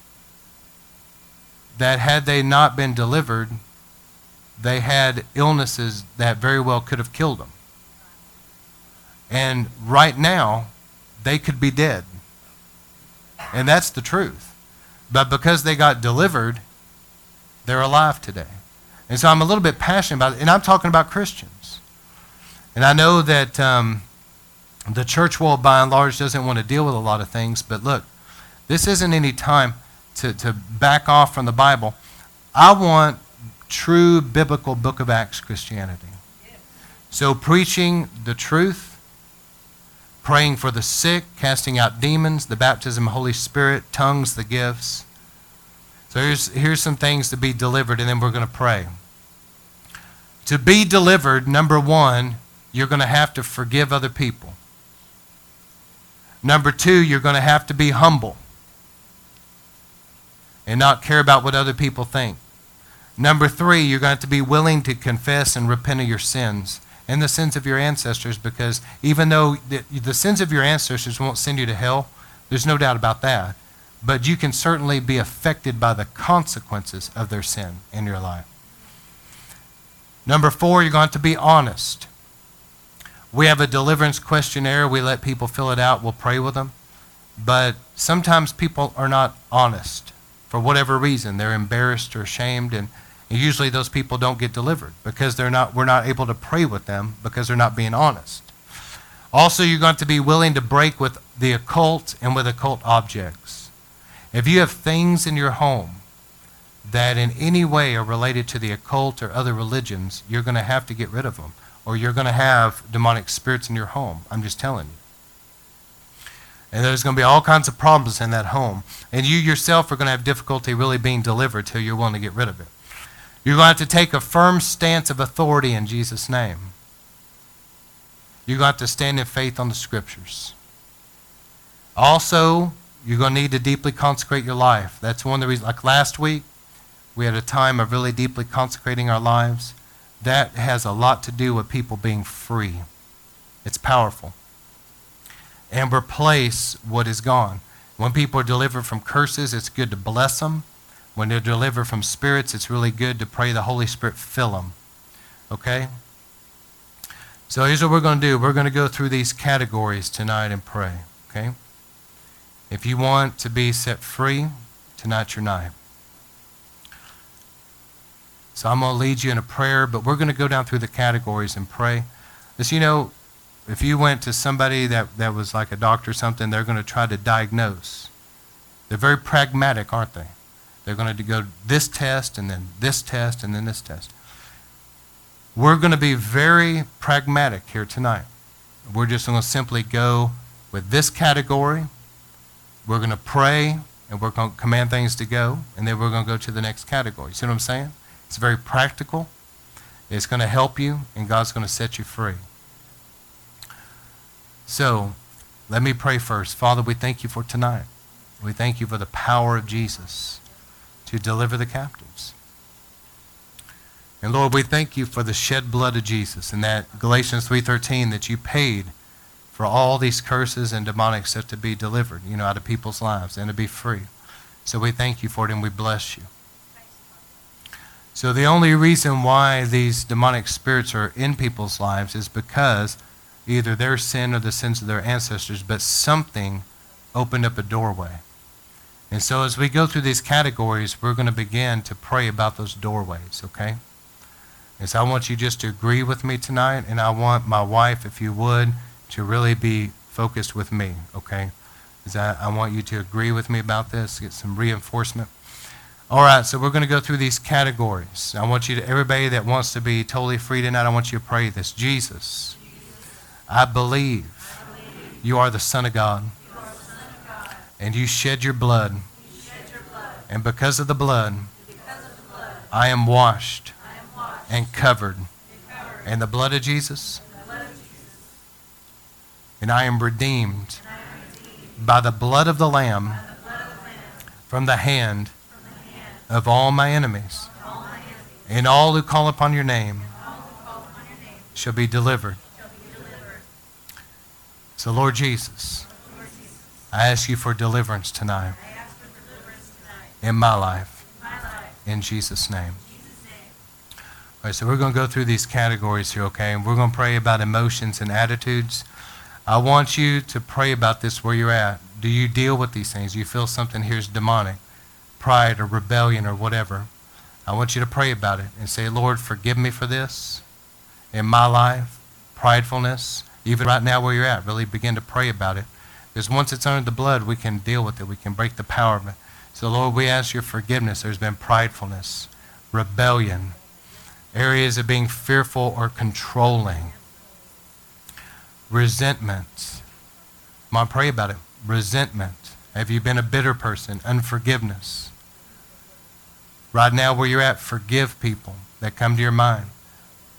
that had they not been delivered, they had illnesses that very well could have killed them. And right now, they could be dead. And that's the truth. But because they got delivered, they're alive today. And so I'm a little bit passionate about it. And I'm talking about Christians. And I know that um, the church world, by and large, doesn't want to deal with a lot of things. But look, this isn't any time to, to back off from the Bible. I want true biblical book of Acts Christianity. So preaching the truth, praying for the sick, casting out demons, the baptism of the Holy Spirit, tongues, the gifts. So here's, here's some things to be delivered, and then we're going to pray. To be delivered, number one, you're going to have to forgive other people. Number two, you're going to have to be humble and not care about what other people think. Number three, you're going to to be willing to confess and repent of your sins and the sins of your ancestors because even though the, the sins of your ancestors won't send you to hell, there's no doubt about that but you can certainly be affected by the consequences of their sin in your life. Number four, you're going to be honest. We have a deliverance questionnaire. We let people fill it out. We'll pray with them. But sometimes people are not honest for whatever reason. They're embarrassed or ashamed, and usually those people don't get delivered because they're not, we're not able to pray with them because they're not being honest. Also, you're going to be willing to break with the occult and with occult objects. If you have things in your home that in any way are related to the occult or other religions, you're going to have to get rid of them, or you're going to have demonic spirits in your home. I'm just telling you. And there's going to be all kinds of problems in that home. And you yourself are going to have difficulty really being delivered till you're willing to get rid of it. You're going to have to take a firm stance of authority in Jesus' name. You're going to have to stand in faith on the scriptures. Also, you're going to need to deeply consecrate your life. That's one of the reasons. Like last week, we had a time of really deeply consecrating our lives. That has a lot to do with people being free. It's powerful. And replace what is gone. When people are delivered from curses, it's good to bless them. When they're delivered from spirits, it's really good to pray the Holy Spirit fill them. Okay? So here's what we're going to do. We're going to go through these categories tonight and pray. Okay? If you want to be set free, tonight's your night. So I'm going to lead you in a prayer, but we're going to go down through the categories and pray. As you know, if you went to somebody that, that was like a doctor or something, they're going to try to diagnose. They're very pragmatic, aren't they? They're going to go this test and then this test and then this test. We're going to be very pragmatic here tonight. We're just going to simply go with this category we're going to pray and we're going to command things to go, and then we're going to go to the next category. See what I'm saying? It's very practical. It's going to help you, and God's going to set you free. So, let me pray first. Father, we thank you for tonight. We thank you for the power of Jesus to deliver the captives. And Lord, we thank you for the shed blood of Jesus and that Galatians 3:13 that you paid for all these curses and demonics that to be delivered, you know, out of people's lives and to be free. So we thank you for it and we bless you. So the only reason why these demonic spirits are in people's lives is because either their sin or the sins of their ancestors, but something opened up a doorway. And so as we go through these categories, we're going to begin to pray about those doorways, okay? And so I want you just to agree with me tonight, and I want my wife, if you would, to really be focused with me, okay? Is that I want you to agree with me about this, get some reinforcement. All right, so we're going to go through these categories. I want you to, everybody that wants to be totally free tonight, I want you to pray this. Jesus, I believe you are the Son of God, and you shed your blood, and because of the blood, I am washed and covered in the blood of Jesus, and I am redeemed by the blood of the Lamb from the hand of all my enemies. And all who call upon your name shall be delivered. So, Lord Jesus, I ask you for deliverance tonight in my life. In Jesus' name. All right, so we're going to go through these categories here, okay? And we're going to pray about emotions and attitudes. I want you to pray about this where you're at. Do you deal with these things? Do you feel something here is demonic? pride or rebellion or whatever, I want you to pray about it and say, Lord, forgive me for this in my life, pridefulness, even right now where you're at. Really begin to pray about it. Because once it's under the blood, we can deal with it. We can break the power of it. So, Lord, we ask your forgiveness. There's been pridefulness, rebellion, areas of being fearful or controlling, resentment. On, pray about it. Resentment. Have you been a bitter person? Unforgiveness Right now, where you're at, forgive people that come to your mind.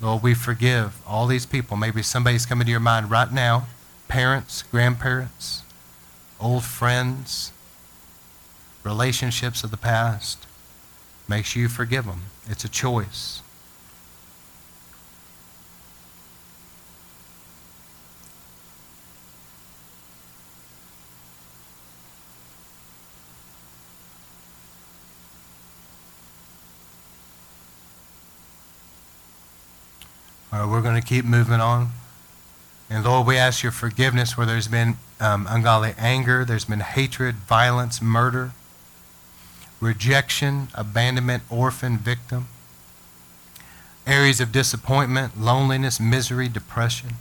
Lord, we forgive all these people. Maybe somebody's coming to your mind right now parents, grandparents, old friends, relationships of the past. Make sure you forgive them. It's a choice. All right, we're going to keep moving on. And Lord, we ask your forgiveness where there's been um, ungodly anger, there's been hatred, violence, murder, rejection, abandonment, orphan, victim, areas of disappointment, loneliness, misery, depression,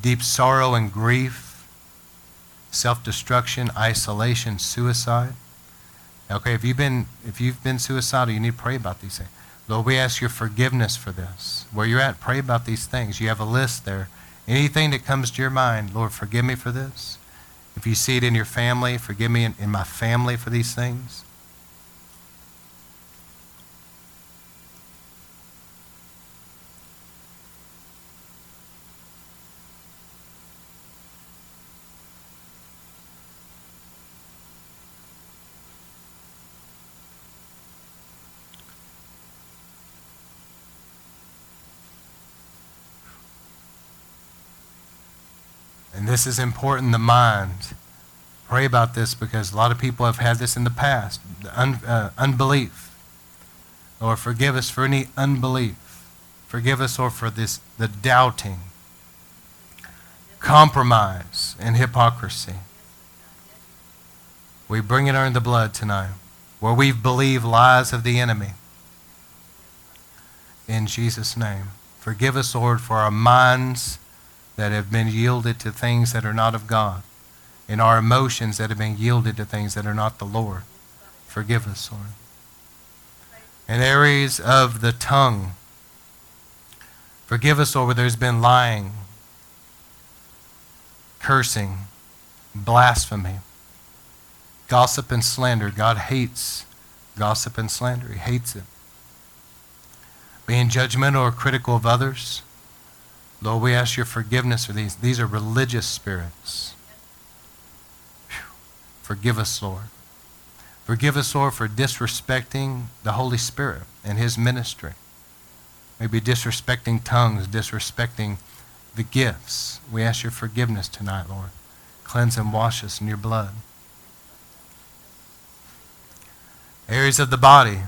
deep sorrow and grief, self destruction, isolation, suicide. Okay, if you've been if you've been suicidal, you need to pray about these things. Lord, we ask your forgiveness for this. Where you're at, pray about these things. You have a list there. Anything that comes to your mind, Lord, forgive me for this. If you see it in your family, forgive me in, in my family for these things. This is important, the mind. Pray about this because a lot of people have had this in the past. Un, uh, unbelief. Lord, forgive us for any unbelief. Forgive us, Lord, for this, the doubting, compromise, and hypocrisy. We bring it under the blood tonight, where we've believed lies of the enemy. In Jesus' name. Forgive us, Lord, for our minds that have been yielded to things that are not of God, and our emotions that have been yielded to things that are not the Lord. Forgive us, Lord. In areas of the tongue, forgive us, Lord, where there's been lying, cursing, blasphemy, gossip and slander. God hates gossip and slander, He hates it. Being judgmental or critical of others Lord, we ask your forgiveness for these. These are religious spirits. Whew. Forgive us, Lord. Forgive us, Lord, for disrespecting the Holy Spirit and his ministry. Maybe disrespecting tongues, disrespecting the gifts. We ask your forgiveness tonight, Lord. Cleanse and wash us in your blood. Areas of the body.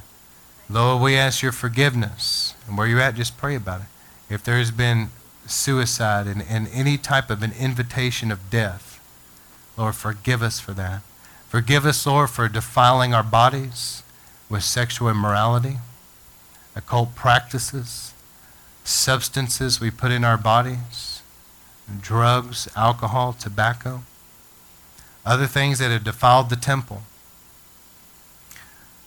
Lord, we ask your forgiveness. And where you're at, just pray about it. If there has been suicide and, and any type of an invitation of death. Lord, forgive us for that. Forgive us, Lord, for defiling our bodies with sexual immorality, occult practices, substances we put in our bodies, drugs, alcohol, tobacco, other things that have defiled the temple.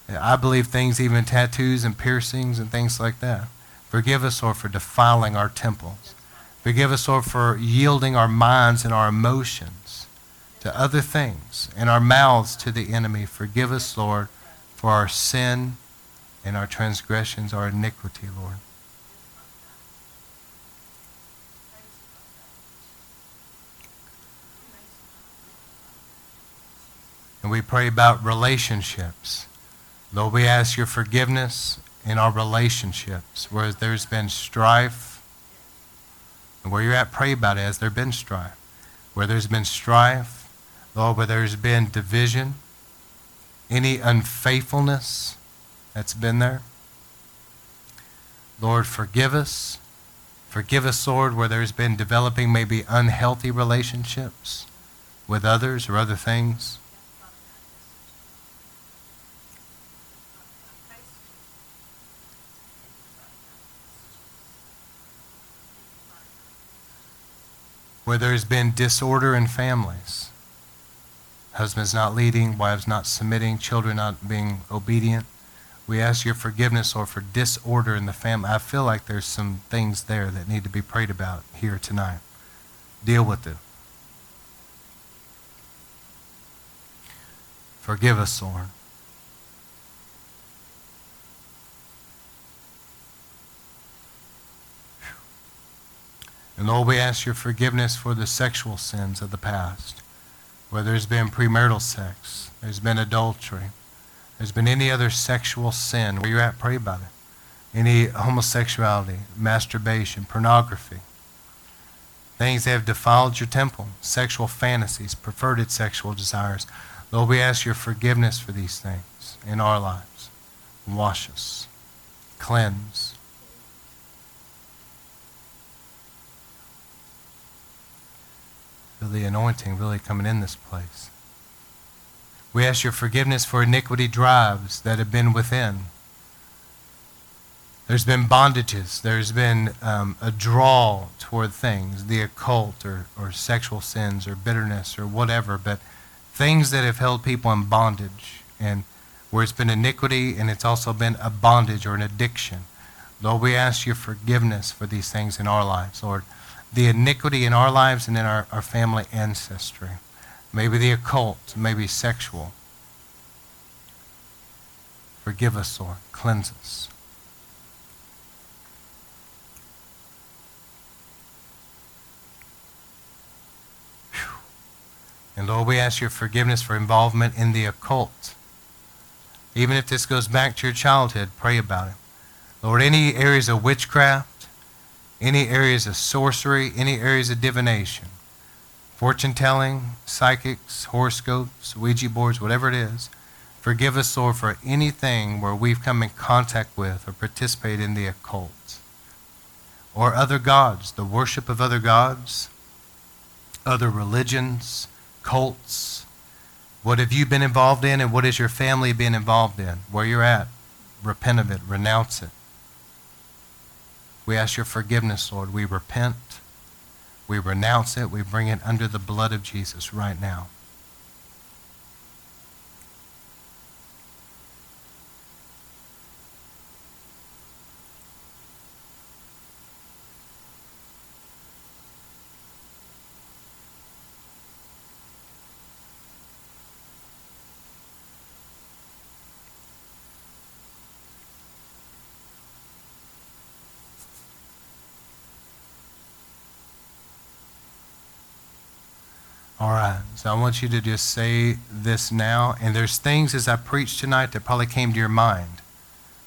I believe things, even tattoos and piercings and things like that. Forgive us, Lord, for defiling our temples. Forgive us, Lord, for yielding our minds and our emotions to other things and our mouths to the enemy. Forgive us, Lord, for our sin and our transgressions, our iniquity, Lord. And we pray about relationships. Lord, we ask your forgiveness in our relationships where there's been strife. And where you're at, pray about it Has there been strife. Where there's been strife, Lord, where there's been division, any unfaithfulness that's been there. Lord, forgive us. Forgive us, Lord, where there's been developing maybe unhealthy relationships with others or other things. Where there's been disorder in families. Husbands not leading, wives not submitting, children not being obedient. We ask your forgiveness or for disorder in the family. I feel like there's some things there that need to be prayed about here tonight. Deal with it. Forgive us, Lord. And Lord, we ask your forgiveness for the sexual sins of the past, where there's been premarital sex, there's been adultery, there's been any other sexual sin. Where you're at, pray about it. Any homosexuality, masturbation, pornography, things that have defiled your temple, sexual fantasies, perverted sexual desires. Lord, we ask your forgiveness for these things in our lives. Wash us, cleanse, Feel the anointing really coming in this place. We ask your forgiveness for iniquity drives that have been within. There's been bondages. There's been um, a draw toward things, the occult or, or sexual sins or bitterness or whatever, but things that have held people in bondage and where it's been iniquity and it's also been a bondage or an addiction. Lord, we ask your forgiveness for these things in our lives, Lord the iniquity in our lives and in our, our family ancestry. Maybe the occult, maybe sexual. Forgive us, Lord. Cleanse us. And Lord, we ask your forgiveness for involvement in the occult. Even if this goes back to your childhood, pray about it. Lord, any areas of witchcraft, any areas of sorcery, any areas of divination, fortune telling, psychics, horoscopes, Ouija boards, whatever it is. Forgive us, Lord, for anything where we've come in contact with or participated in the occult or other gods, the worship of other gods, other religions, cults. What have you been involved in and what has your family been involved in? Where you're at, repent of it, renounce it. We ask your forgiveness, Lord. We repent. We renounce it. We bring it under the blood of Jesus right now. All right. So I want you to just say this now. And there's things as I preach tonight that probably came to your mind.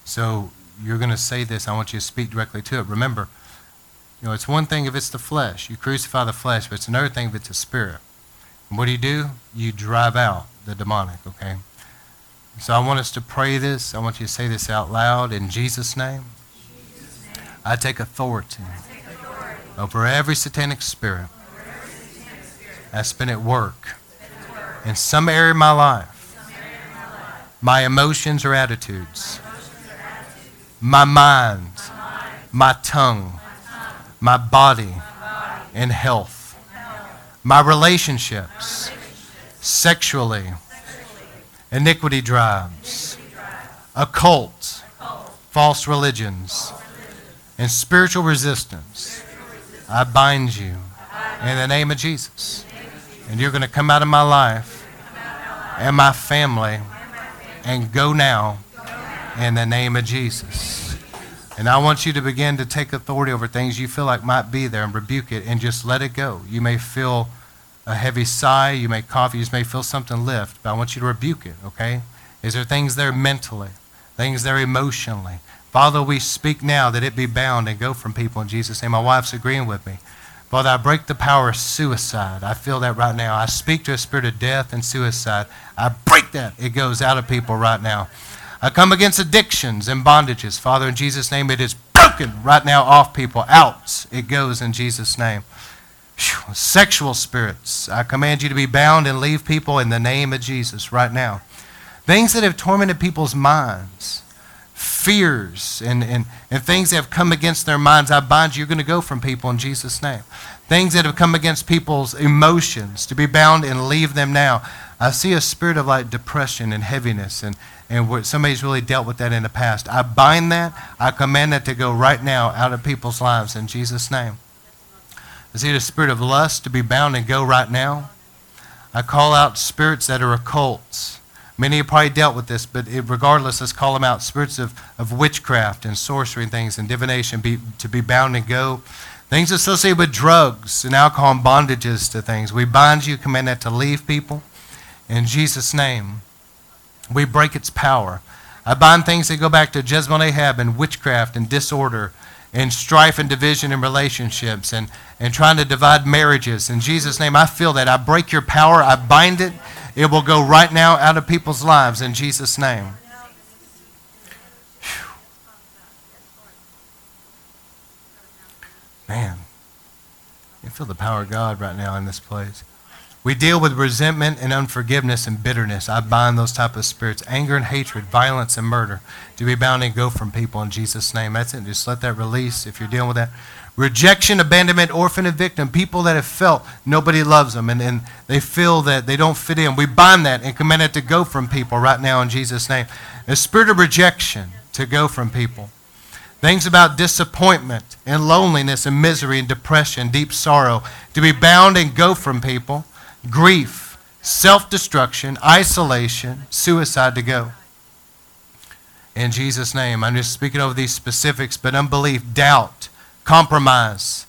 So you're going to say this. I want you to speak directly to it. Remember, you know, it's one thing if it's the flesh. You crucify the flesh, but it's another thing if it's a spirit. And what do you do? You drive out the demonic, okay? So I want us to pray this. I want you to say this out loud in Jesus' name. Jesus name. I, take I take authority over every satanic spirit that's been at work in some area of my life, my emotions or attitudes, my mind, my tongue, my body, and health, my relationships, sexually, iniquity drives, occult, false religions, and spiritual resistance. I bind you in the name of Jesus. And you're going to come out of my life and my family and go now in the name of Jesus. And I want you to begin to take authority over things you feel like might be there and rebuke it and just let it go. You may feel a heavy sigh, you may cough, you just may feel something lift, but I want you to rebuke it, okay? Is there things there mentally, things there emotionally? Father, we speak now that it be bound and go from people in Jesus' name. My wife's agreeing with me. Father, I break the power of suicide. I feel that right now. I speak to a spirit of death and suicide. I break that. It goes out of people right now. I come against addictions and bondages. Father, in Jesus' name, it is broken right now off people. Out. It goes in Jesus' name. Whew. Sexual spirits. I command you to be bound and leave people in the name of Jesus right now. Things that have tormented people's minds, fears, and, and, and things that have come against their minds, I bind you. You're going to go from people in Jesus' name. Things that have come against people's emotions, to be bound and leave them now. I see a spirit of like depression and heaviness and, and somebody's really dealt with that in the past. I bind that. I command that to go right now out of people's lives in Jesus' name. I see the spirit of lust to be bound and go right now. I call out spirits that are occults. Many have probably dealt with this, but it, regardless, let's call them out. Spirits of, of witchcraft and sorcery and things and divination be, to be bound and go. Things associated with drugs and alcohol and bondages to things. We bind you, command that to leave people. In Jesus' name, we break its power. I bind things that go back to Jezebel and Ahab and witchcraft and disorder and strife and division in relationships and, and trying to divide marriages. In Jesus' name, I feel that. I break your power. I bind it. It will go right now out of people's lives in Jesus' name. Whew. Man, you feel the power of God right now in this place. We deal with resentment and unforgiveness and bitterness. I bind those type of spirits, anger and hatred, violence and murder, to be bound and go from people in Jesus' name. That's it. Just let that release if you're dealing with that. Rejection, abandonment, orphan, and victim. People that have felt nobody loves them and, and they feel that they don't fit in. We bind that and command it to go from people right now in Jesus' name. A spirit of rejection to go from people. Things about disappointment and loneliness and misery and depression, deep sorrow, to be bound and go from people grief, self destruction, isolation, suicide to go. In Jesus' name, I'm just speaking over these specifics, but unbelief, doubt, compromise.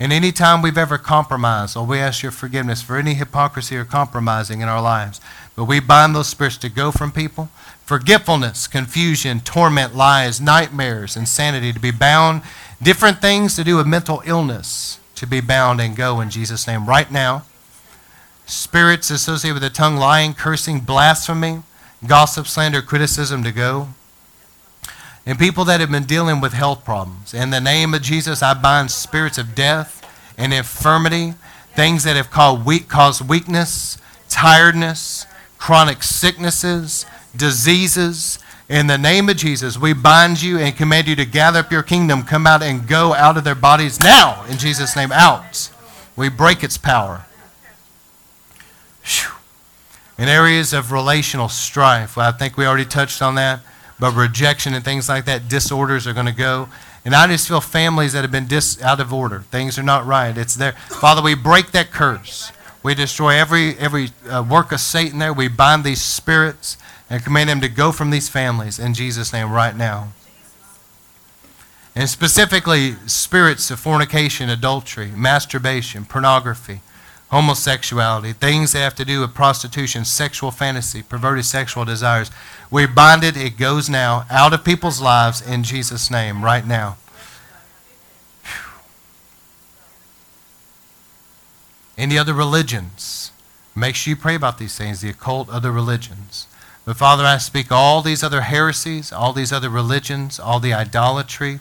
And any time we've ever compromised, or we ask your forgiveness for any hypocrisy or compromising in our lives, but we bind those spirits to go from people. Forgetfulness, confusion, torment, lies, nightmares, insanity to be bound. Different things to do with mental illness to be bound and go in Jesus' name right now spirits associated with the tongue, lying, cursing, blasphemy, gossip, slander, criticism to go. And people that have been dealing with health problems. In the name of Jesus, I bind spirits of death and infirmity, things that have caused weakness, tiredness, chronic sicknesses, diseases. In the name of Jesus, we bind you and command you to gather up your kingdom, come out and go out of their bodies now. In Jesus' name, out. We break its power. In areas of relational strife, well, I think we already touched on that, but rejection and things like that, disorders are going to go. And I just feel families that have been dis- out of order. Things are not right. It's there. Father, we break that curse. We destroy every, every uh, work of Satan there. We bind these spirits and command them to go from these families in Jesus' name right now. And specifically, spirits of fornication, adultery, masturbation, pornography, homosexuality, things that have to do with prostitution, sexual fantasy, perverted sexual desires. We bind it, it goes now out of people's lives in Jesus' name right now. Any other religions? Make sure you pray about these things, the occult, other religions. But Father, I speak all these other heresies, all these other religions, all the idolatry,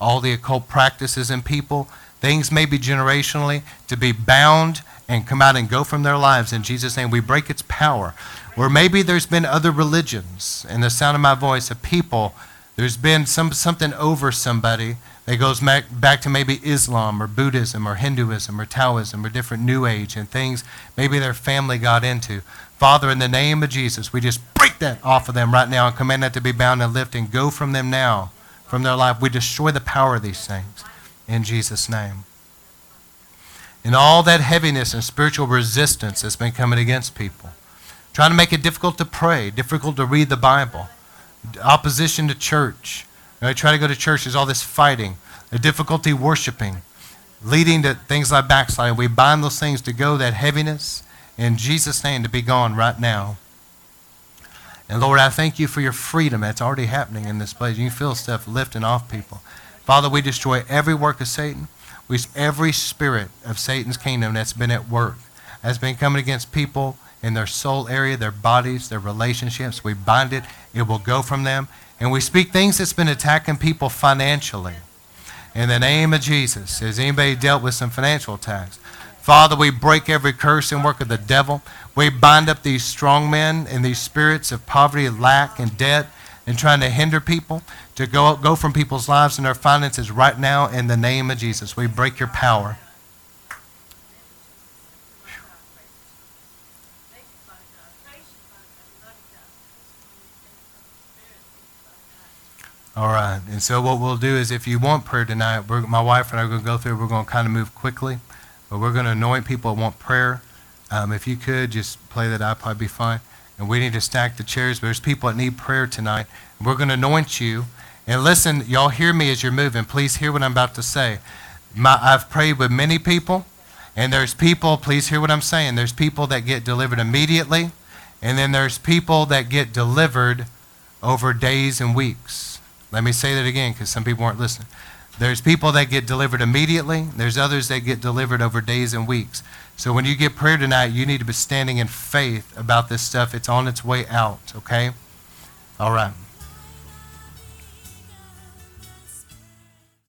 all the occult practices in people, things maybe generationally, to be bound and come out and go from their lives in Jesus' name. We break its power. Or maybe there's been other religions, in the sound of my voice, of people, there's been some, something over somebody that goes back, back to maybe Islam or Buddhism or Hinduism or Taoism or different New Age and things maybe their family got into. Father, in the name of Jesus, we just break that off of them right now and command that to be bound and lifted and go from them now, from their life. We destroy the power of these things in Jesus' name. And all that heaviness and spiritual resistance that's been coming against people, trying to make it difficult to pray, difficult to read the Bible, opposition to church. Right? Try to go to church, there's all this fighting, the difficulty worshiping, leading to things like backsliding. We bind those things to go, that heaviness, in Jesus' name to be gone right now. And Lord, I thank you for your freedom that's already happening in this place. You feel stuff lifting off people. Father, we destroy every work of Satan. We, every spirit of Satan's kingdom that's been at work, has been coming against people in their soul area, their bodies, their relationships. We bind it. It will go from them. And we speak things that's been attacking people financially. In the name of Jesus, has anybody dealt with some financial attacks? Father, we break every curse and work of the devil. We bind up these strong men and these spirits of poverty, lack, and debt, and trying to hinder people to go, go from people's lives and their finances right now in the name of Jesus. We break your power. All right. And so what we'll do is if you want prayer tonight, my wife and I are going to go through, we're going to kind of move quickly, but we're going to anoint people that want prayer. Um, if you could, just play that out, probably be fine. And we need to stack the chairs, there's people that need prayer tonight. We're going to anoint you. And listen, y'all hear me as you're moving. Please hear what I'm about to say. My, I've prayed with many people, and there's people, please hear what I'm saying. There's people that get delivered immediately, and then there's people that get delivered over days and weeks. Let me say that again because some people weren't listening. There's people that get delivered immediately. There's others that get delivered over days and weeks. So when you get prayer tonight, you need to be standing in faith about this stuff. It's on its way out, okay? All right.